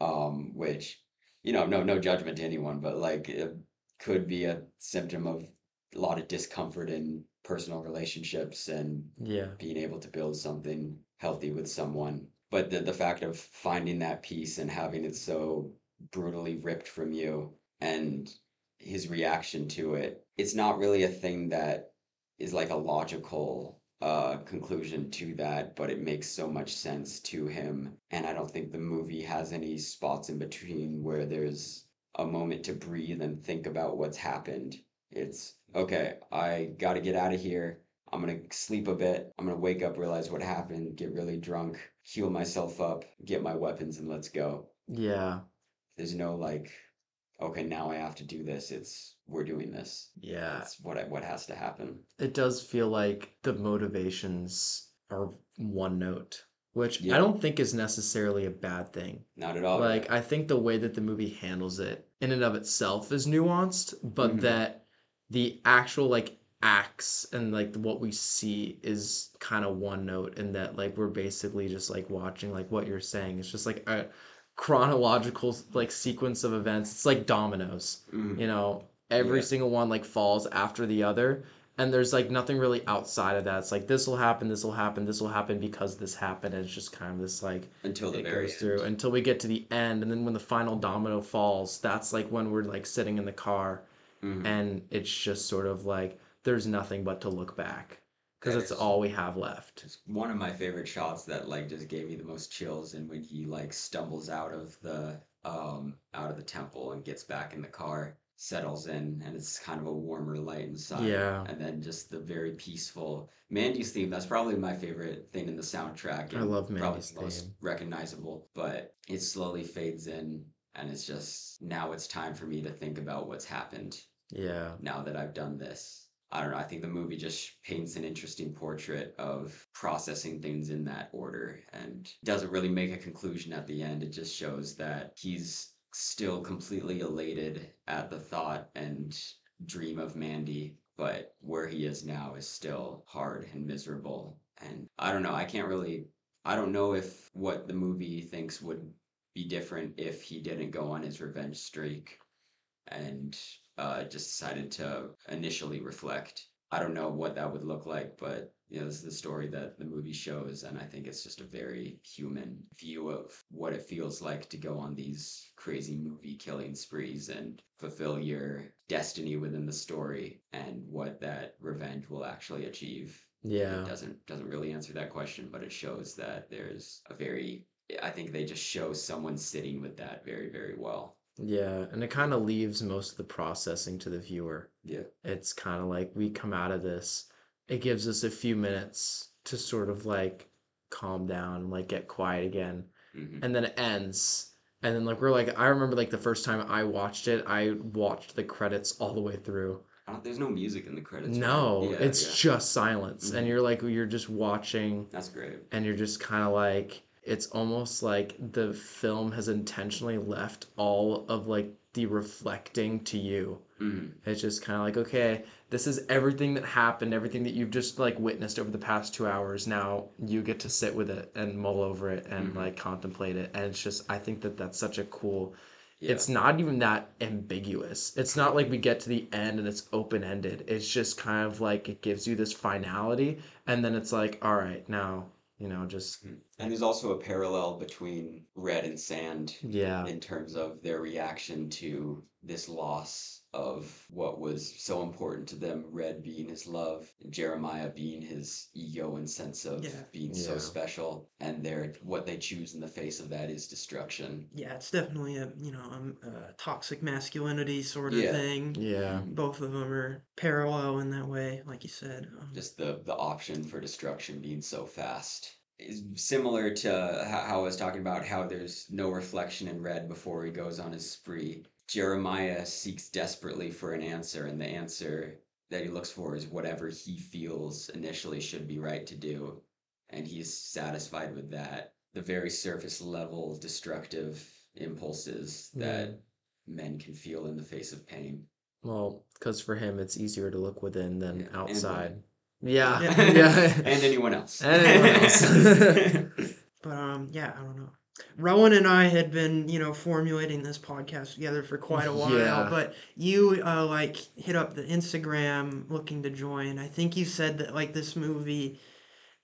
um which you know no no judgment to anyone but like it could be a symptom of a lot of discomfort in personal relationships and yeah. being able to build something healthy with someone. But the, the fact of finding that peace and having it so brutally ripped from you and his reaction to it it's not really a thing that is like a logical uh conclusion to that but it makes so much sense to him. And i don't think the movie has any spots in between where there's a moment to breathe and think about what's happened. It's okay i got to get out of here. I'm to sleep a bit. I'm to wake up realize what happened get really drunk heal myself up get my weapons and let's go. Yeah. There's no like okay now i have to do this it's we're doing this yeah that's what I, what has to happen it does feel like the motivations are one note, which Yeah. I don't think is necessarily a bad thing. not at all like I think the way that the movie handles it in and of itself is nuanced, but Mhm. that the actual like acts and like what we see is kind of one note and that like we're basically just like watching like what you're saying. It's just like a chronological like sequence of events. It's like dominoes Mhm. you know every Yeah. single one like falls after the other and there's like nothing really outside of that it's like this will happen this will happen this will happen because this happened and it's just kind of this like until the it goes through until we get to the end and then when the final domino falls that's like when we're like sitting in the car Mhm. and it's just sort of like there's nothing but to look back because That it's is- all we have left It's one of my favorite shots that like just gave me the most chills and when he like stumbles out of the um out of the temple and gets back in the car settles in and it's kind of a warmer light inside Yeah. and then just the very peaceful mandy's theme that's probably my favorite thing in the soundtrack I and love probably Mandy's the most theme. recognizable but it slowly fades in and it's just now it's time for me to think about what's happened yeah now that I've done this. I don't know. I think the movie just paints an interesting portrait of processing things in that order and doesn't really make a conclusion at the end. It just shows that he's still completely elated at the thought and dream of Mandy, but where he is now is still hard and miserable. And I don't know. I can't really. I don't know if what the movie thinks would be different if he didn't go on his revenge streak and uh, just decided to initially reflect. I don't know what that would look like, but you know, this is the story that the movie shows, and I think it's just a very human view of what it feels like to go on these crazy movie killing sprees and fulfill your destiny within the story, and what that revenge will actually achieve. Yeah. It doesn't doesn't really answer that question, but it shows that there's a very I think they just show someone sitting with that very very well. Yeah, and it kind of leaves most of the processing to the viewer. Yeah. It's kind of like we come out of this, it gives us a few minutes to sort of like calm down, like get quiet again, hmm and then it ends. And then like we're like I remember like the first time I watched it, I watched the credits all the way through. There's no music in the credits. right? No, Yeah, it's yeah. just silence. And Mhm. you're like you're just watching that's great. and you're just kind of like it's almost like the film has intentionally left all of like the reflecting to you. Hmm it's just kind of like okay this is everything that happened everything that you've just like witnessed over the past two hours. Now you get to sit with it and mull over it and Mhm. like contemplate it. And it's just i think that that's such a cool Yeah. it's not even that ambiguous. It's not like we get to the end and it's open-ended. It's just kind of like it gives you this finality and then it's like all right now you know just Mhm. And there's also a parallel between Red and Sand yeah in terms of their reaction to this loss of what was so important to them. Red being his love, Jeremiah being his ego and sense of Yeah. being so special, and their what they choose in the face of that is destruction. Yeah, it's definitely a you know um, a toxic masculinity sort of Yeah. thing. yeah Both of them are parallel in that way, like you said. Um, just the the option for destruction being so fast is similar to how, how I was talking about how there's no reflection in red before he goes on his spree. Jeremiah seeks desperately for an answer, and the answer that he looks for is whatever he feels initially should be right to do, and he's satisfied with that. The very surface level destructive impulses that men can feel in the face of pain. well because for him it's easier to look within than Yeah, outside women. yeah Yeah. yeah and anyone else. And anyone else. But um, yeah, I don't know. Rowan and I had been, you know, formulating this podcast together for quite a while. Yeah. But you uh, like hit up the Instagram looking to join. I think you said that like this movie,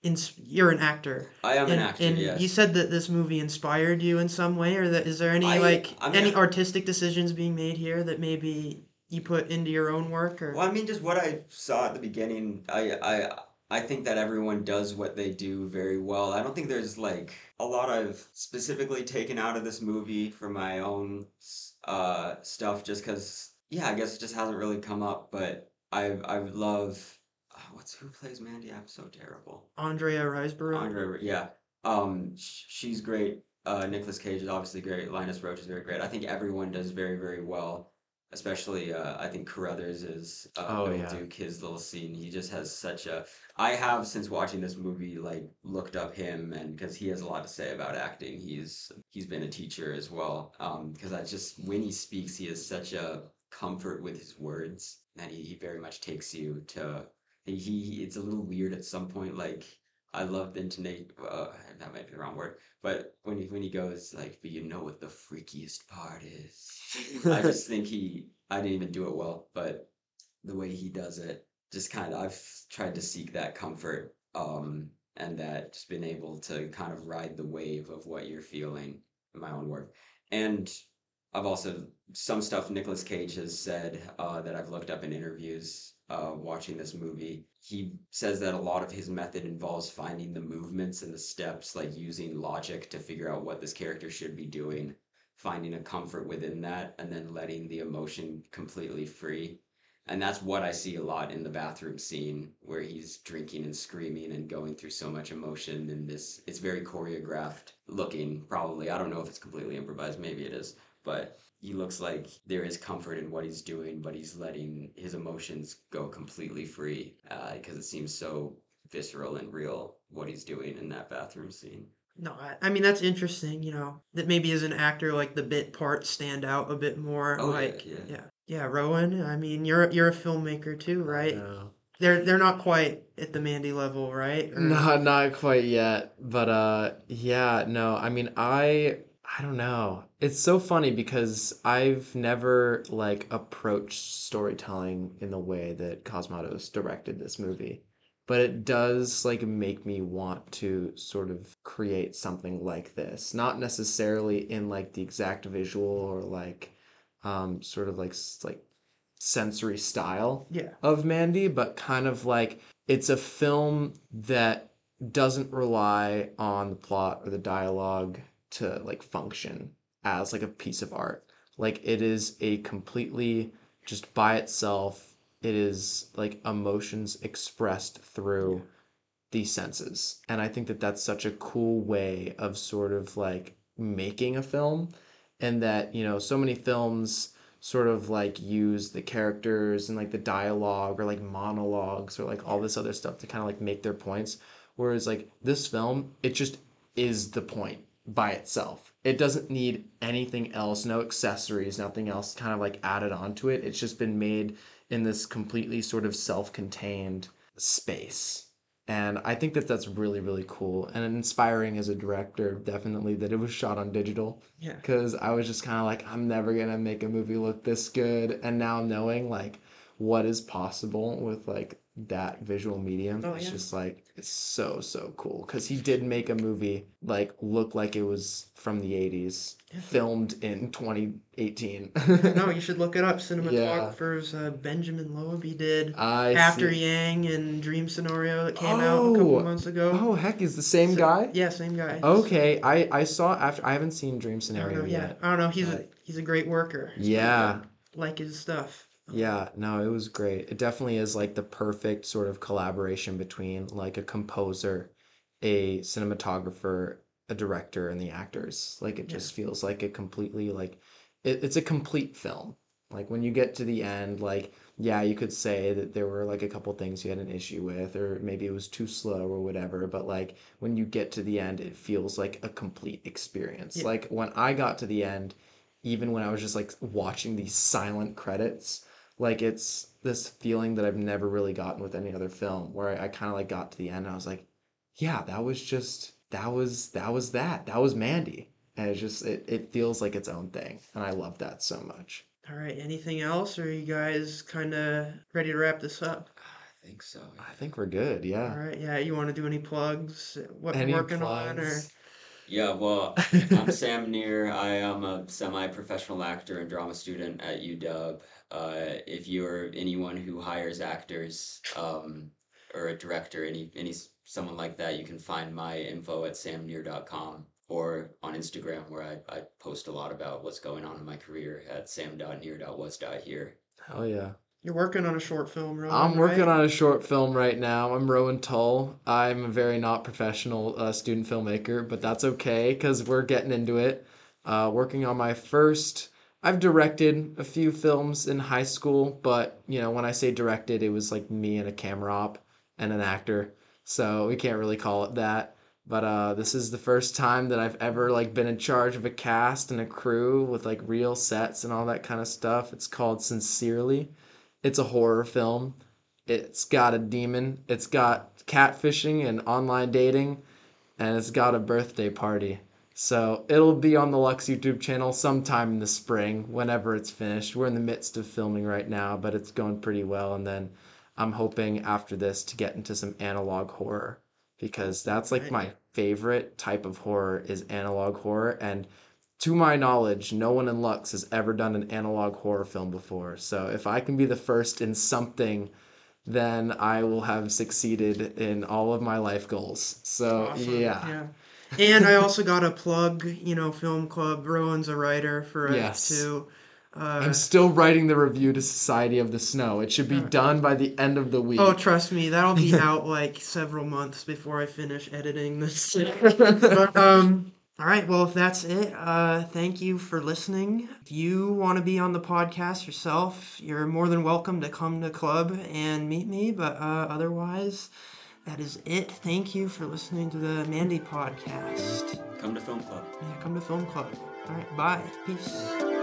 ins- you're an actor, I am and, an actor, and yes. you said that this movie inspired you in some way, or that is there any I- like I mean, any artistic decisions being made here that maybe you put into your own work, or Well, I mean, just what I saw at the beginning, I, I, I think that everyone does what they do very well. I don't think there's like a lot I've specifically taken out of this movie for my own uh, stuff, just because, yeah, I guess it just hasn't really come up. But I, I love, uh, what's who plays Mandy? I'm so terrible. Andrea Riseborough? Andre, yeah. Um, sh- she's great. Uh, Nicolas Cage is obviously great. Linus Roache is very great. I think everyone does very, very well. Especially, uh, I think Carruthers is uh, Oh, Bill yeah. Duke. His little scene, he just has such a. I have since watching this movie like looked up him and because he has a lot to say about acting. He's he's been a teacher as well. Um, because I just when he speaks, he has such a comfort with his words that he, he very much takes you to. He, he it's a little weird at some point like I love the intonation. Uh, that might be the wrong word, but when he when he goes like, "But you know what the freakiest part is?" I just think he. I didn't even do it well, but the way he does it, just kind of. I've tried to seek that comfort, um, and that just been able to kind of ride the wave of what you're feeling in my own work, and I've also some stuff Nicolas Cage has said uh, that I've looked up in interviews uh, watching this movie. He says that a lot of his method involves finding the movements and the steps, like using logic to figure out what this character should be doing, finding a comfort within that, and then letting the emotion completely free. And that's what I see a lot in the bathroom scene where he's drinking and screaming and going through so much emotion in this it's very choreographed looking probably. I don't know if it's completely improvised, maybe it is, but he looks like there is comfort in what he's doing, but he's letting his emotions go completely free because it seems so visceral and real what he's doing in that bathroom scene. No, I, I mean that's interesting. You know that maybe as an actor, like the bit parts stand out a bit more. Oh, yeah, like yeah. yeah, yeah. Rowan, I mean you're you're a filmmaker too, right? Yeah. they're they're not quite at the Mandy level, right? Or- Not not quite yet, but uh yeah, no. I mean, I I don't know. It's so funny because I've never like approached storytelling in the way that Cosmatos directed this movie. But it does like make me want to sort of create something like this. Not necessarily in like the exact visual or like um sort of like s- like sensory style Yeah. of Mandy, but kind of like it's a film that doesn't rely on the plot or the dialogue to like function as like a piece of art. Like it is a completely just by itself, it is like emotions expressed through the senses. And I think that that's such a cool way of sort of like making a film and that, you know, so many films sort of like use the characters and like the dialogue or like monologues or like all this other stuff to kind of like make their points. Whereas like this film, it just is the point by itself. It doesn't need anything else, no accessories, nothing else kind of like added onto it. It's just been made in this completely sort of self-contained space. And I think that that's really, really cool and inspiring as a director, definitely, that it was shot on digital Yeah. because I was just kind of like, I'm never gonna make a movie look this good. And now knowing like what is possible with like that visual medium, Oh, it's yeah. just like it's so so cool. Because he did make a movie like look like it was from the '80s, Yeah. filmed in 2018. no, you should look it up. Cinematographers uh, Benjamin Loeb did I After see. Yang and Dream Scenario that came out a couple Oh. months ago. Oh heck, is the same So- guy? Yeah, same guy. Okay, I I saw after I haven't seen Dream I Scenario know. Yet. I don't know. He's a he's a great worker. He's Yeah. like his stuff. Yeah, no, it was great. It definitely is like the perfect sort of collaboration between like a composer, a cinematographer, a director, and the actors. Like it Yeah. just feels like a completely like it, it's a complete film. Like when you get to the end, like yeah, you could say that there were like a couple things you had an issue with, or maybe it was too slow or whatever, but like when you get to the end, it feels like a complete experience. Yeah. Like when I got to the end, even when I was just like watching these silent credits, like it's this feeling that I've never really gotten with any other film where I, I kind of like got to the end and I was like, yeah, that was just that was that was that. That was Mandy. And it just it, it feels like its own thing. And I love that so much. All right. Anything else? Or are you guys kind of ready to wrap this up? I think so. I think we're good, yeah. right. Yeah. You want to do any plugs? What Any you're working on? Or? Yeah, well, I'm Sam Neer. I am a semi-professional actor and drama student at UW. Uh, if you're anyone who hires actors, um, or a director, any any someone like that, you can find my info at samneer.com or on Instagram where I, I post a lot about what's going on in my career at sam.neer.was.here. Hell yeah. you're working on a short film, Rowan, I'm working right? on a short film right now. I'm Rowan Tull. I'm a very not professional uh, student filmmaker, but that's okay because we're getting into it. Uh, working on my first. I've directed a few films in high school, but you know, when I say directed, it was like me and a camera op and an actor, so we can't really call it that. But uh, this is the first time that I've ever like been in charge of a cast and a crew with like real sets and all that kind of stuff. It's called Sincerely. It's a horror film. It's got a demon. It's got catfishing and online dating, and it's got a birthday party. So it'll be on the Lux YouTube channel sometime in the spring, whenever it's finished. We're in the midst of filming right now, but it's going pretty well. And then I'm hoping after this to get into some analog horror because that's like my favorite type of horror is analog horror. And to my knowledge, no one in Lux has ever done an analog horror film before. So if I can be the first in something, then I will have succeeded in all of my life goals. So Awesome, yeah. Yeah. And I also got a plug, you know, Film Club. Rowan's a writer for it Yes. too. Uh, I'm still writing the review to Society of the Snow. It should be done by the end of the week. oh, trust me, that'll be out like several months before I finish editing this. but, um, all right, well, if that's it, uh, thank you for listening. If you want to be on the podcast yourself, you're more than welcome to come to club and meet me. But uh, otherwise, that is it. Thank you for listening to the Mandy podcast. Come to Film Club. Yeah, come to Film Club. All right, bye. Peace.